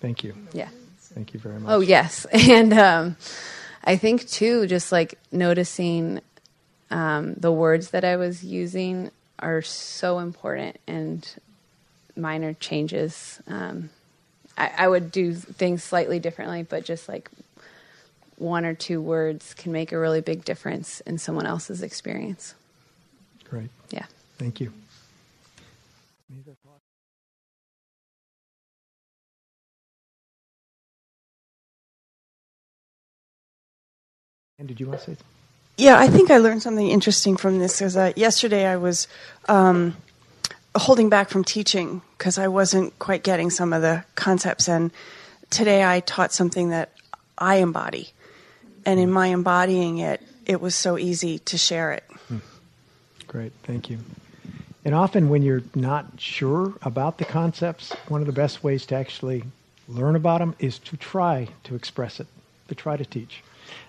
Thank you. Yeah. Thank you very much. Oh yes. <laughs> And um I think too, just like noticing um, the words that I was using are so important and minor changes. Um, I, I, would do things slightly differently, but just like one or two words can make a really big difference in someone else's experience. Great. Yeah. Thank you. And did you want to say something? Yeah, I think I learned something interesting from this. Because uh, yesterday I was um, holding back from teaching because I wasn't quite getting some of the concepts, and today I taught something that I embody, and in my embodying it, it was so easy to share it. Great, thank you. And often, when you're not sure about the concepts, one of the best ways to actually learn about them is to try to express it, to try to teach.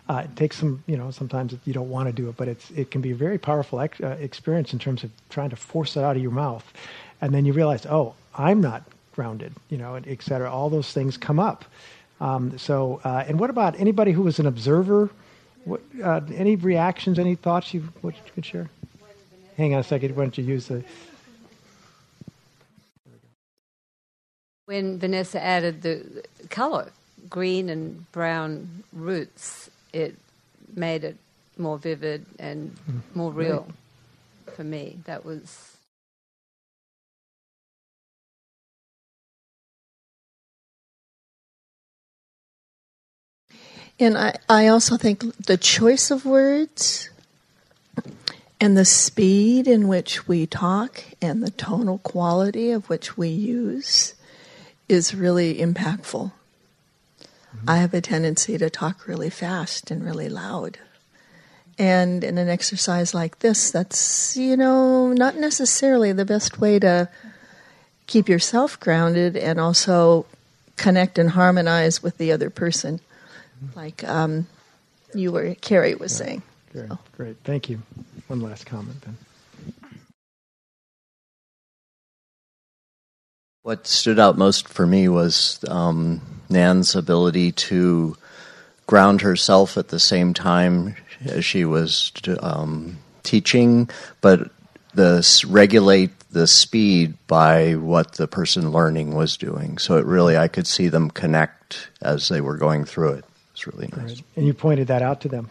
Uh, it takes some, you know, sometimes you don't want to do it, but it's it can be a very powerful ex- uh, experience in terms of trying to force it out of your mouth, and then you realize, oh, I'm not grounded, you know, et cetera. All those things come up. Um, so, uh, and what about anybody who was an observer? What, uh, any reactions, any thoughts you, what you could share? Hang on a second. Why don't you use the When Vanessa added the color, green and brown roots, it made it more vivid and mm, more real for me. That was. And I, I also think the choice of words and the speed in which we talk and the tonal quality of which we use is really impactful. I have a tendency to talk really fast and really loud. And in an exercise like this, that's, you know, not necessarily the best way to keep yourself grounded and also connect and harmonize with the other person, like um, you were, Carrie was saying. Great, great. Thank you. One last comment then. What stood out most for me was um, Nan's ability to ground herself at the same time as she was um, teaching, but the regulate the speed by what the person learning was doing. So it really, I could see them connect as they were going through it. It's really nice. Great. And you pointed that out to them.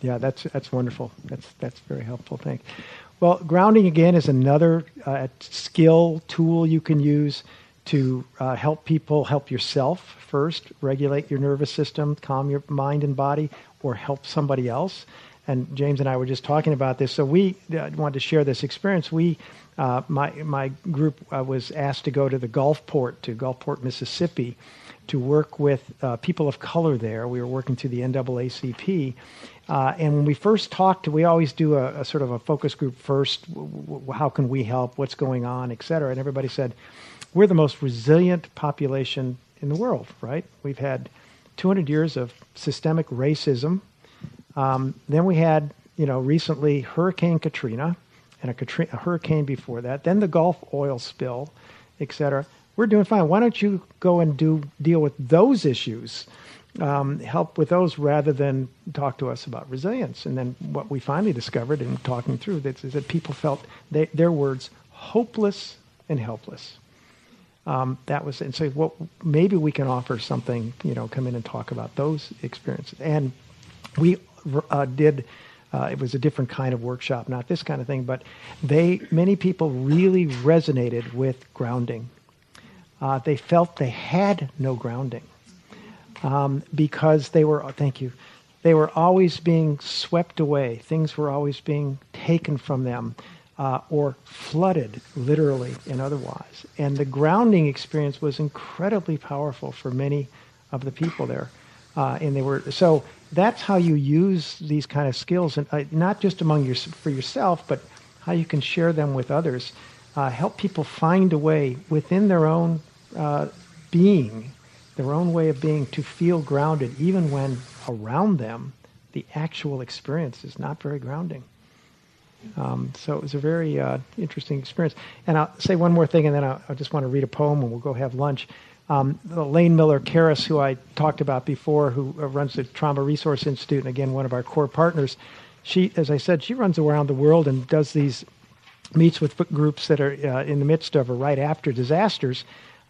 Yeah. that's that's wonderful. That's that's very helpful. Thanks. Well, grounding again is another uh, skill tool you can use to uh, help people, help yourself first, regulate your nervous system, calm your mind and body, or help somebody else. And James and I were just talking about this. So we uh, wanted to share this experience. We, uh, my my group uh, was asked to go to the Gulfport, to Gulfport, Mississippi, to work with uh, people of color there. We were working through the NAACP. Uh, and when we first talked, we always do a, a sort of a focus group first. W- w- how can we help? What's going on, et cetera. And everybody said, we're the most resilient population in the world, right? We've had 200 years of systemic racism. Um, then we had, you know, recently Hurricane Katrina and a, a hurricane before that. Then the Gulf oil spill, et cetera. We're doing fine. Why don't you go and do deal with those issues? Um, help with those rather than talk to us about resilience. And then what we finally discovered in talking through this is that people felt they, their words hopeless and helpless. Um, that was and so what maybe we can offer something you know come in and talk about those experiences and we uh, did uh, it was a different kind of workshop not this kind of thing but they many people really resonated with grounding uh, they felt they had no grounding um, because they were thank you they were always being swept away things were always being taken from them uh, or flooded, literally and otherwise. And the grounding experience was incredibly powerful for many of the people there. Uh, and they were so that's how you use these kind of skills, and uh, not just among your for yourself, but how you can share them with others. Uh, help people find a way within their own uh, being, their own way of being, to feel grounded, even when around them the actual experience is not very grounding. Um, so it was a very uh, interesting experience. And I'll say one more thing, and then I'll, I just want to read a poem, and we'll go have lunch. Um, Elaine Miller-Karas, who I talked about before, who uh, runs the Trauma Resource Institute, and again one of our core partners, she, as I said, she runs around the world and does these meets with groups that are uh, in the midst of or right after disasters,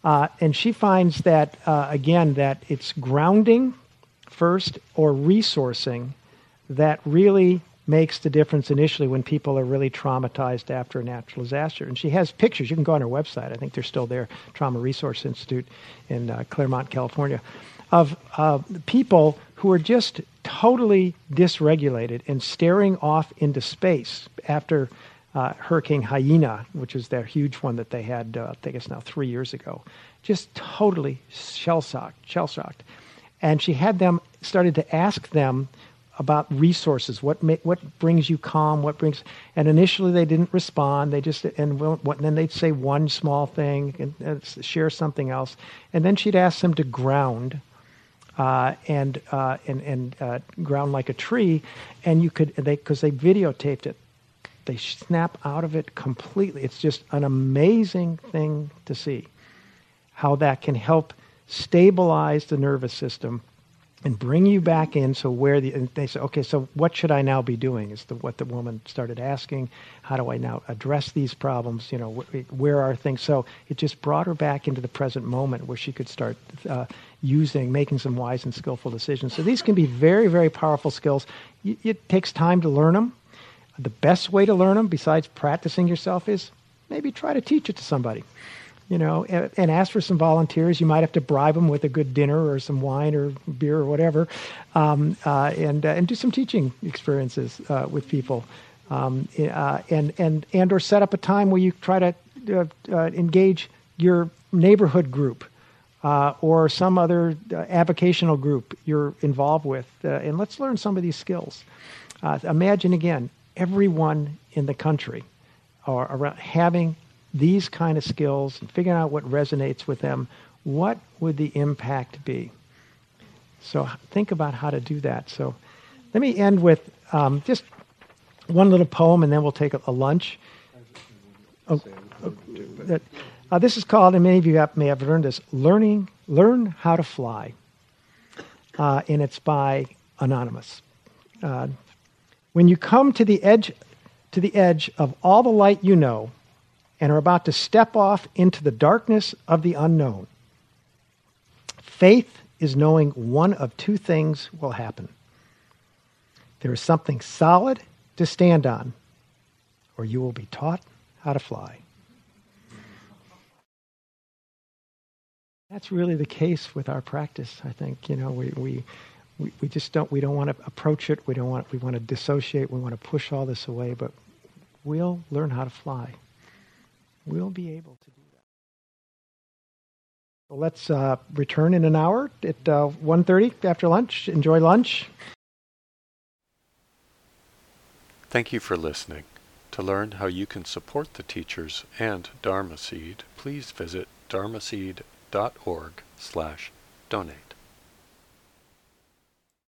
uh, and she finds that uh, again that it's grounding first or resourcing that really makes the difference initially when people are really traumatized after a natural disaster. And she has pictures. You can go on her website. I think they're still there, Trauma Resource Institute in uh, Claremont, California, of uh, people who are just totally dysregulated and staring off into space after uh, Hurricane Haiyan, which is their huge one that they had, uh, I it's now three years ago. Just totally shell shocked, shell shocked. And she had them started to ask them about resources. What ma- what brings you calm? What brings? And initially they didn't respond. They just and, and then they'd say one small thing and, and, share something else, and then she'd ask them to ground. Uh, and uh, and and uh, ground like a tree, and you could they because they videotaped it, they snap out of it completely. It's just an amazing thing to see how that can help stabilize the nervous system and bring you back in. So where the and they say, okay, so what should I now be doing? Is the what the woman started asking. How do I now address these problems? You know, wh- where are things? So it just brought her back into the present moment where she could start uh, using, making some wise and skillful decisions. So these can be very, very powerful skills. Y- It takes time to learn them. The best way to learn them, besides practicing yourself, is maybe try to teach it to somebody you know, and, and, ask for some volunteers. You might have to bribe them with a good dinner or some wine or beer or whatever, um, uh, and uh, and do some teaching experiences uh, with people, um, uh, and and and or set up a time where you try to uh, uh, engage your neighborhood group. or some other avocational group you're involved with, and let's learn some of these skills. imagine again, everyone in the country, or around having these kind of skills and figuring out what resonates with them, what would the impact be? So think about how to do that. So let me end with um, just one little poem, and then we'll take a, a lunch. Oh, oh, uh, this is called, and many of you have, may have learned this, "Learning Learn How to Fly," uh, and it's by Anonymous. When you come to the edge, to the edge of all the light you know, and are about to step off into the darkness of the unknown. Faith is knowing one of two things will happen there is something solid to stand on, or you will be taught how to fly. That's really the case with our practice, I think. You know, we, we, we, just don't, we don't want to approach it. We don't want, we want to dissociate. We want to push all this away, but we'll learn how to fly we'll be able to do that. So let's uh, return in an hour at uh, 1.30 after lunch. Enjoy lunch. Thank you for listening. To learn how you can support the teachers and Dharma Seed, please visit dharma dharmaseed.org slash donate.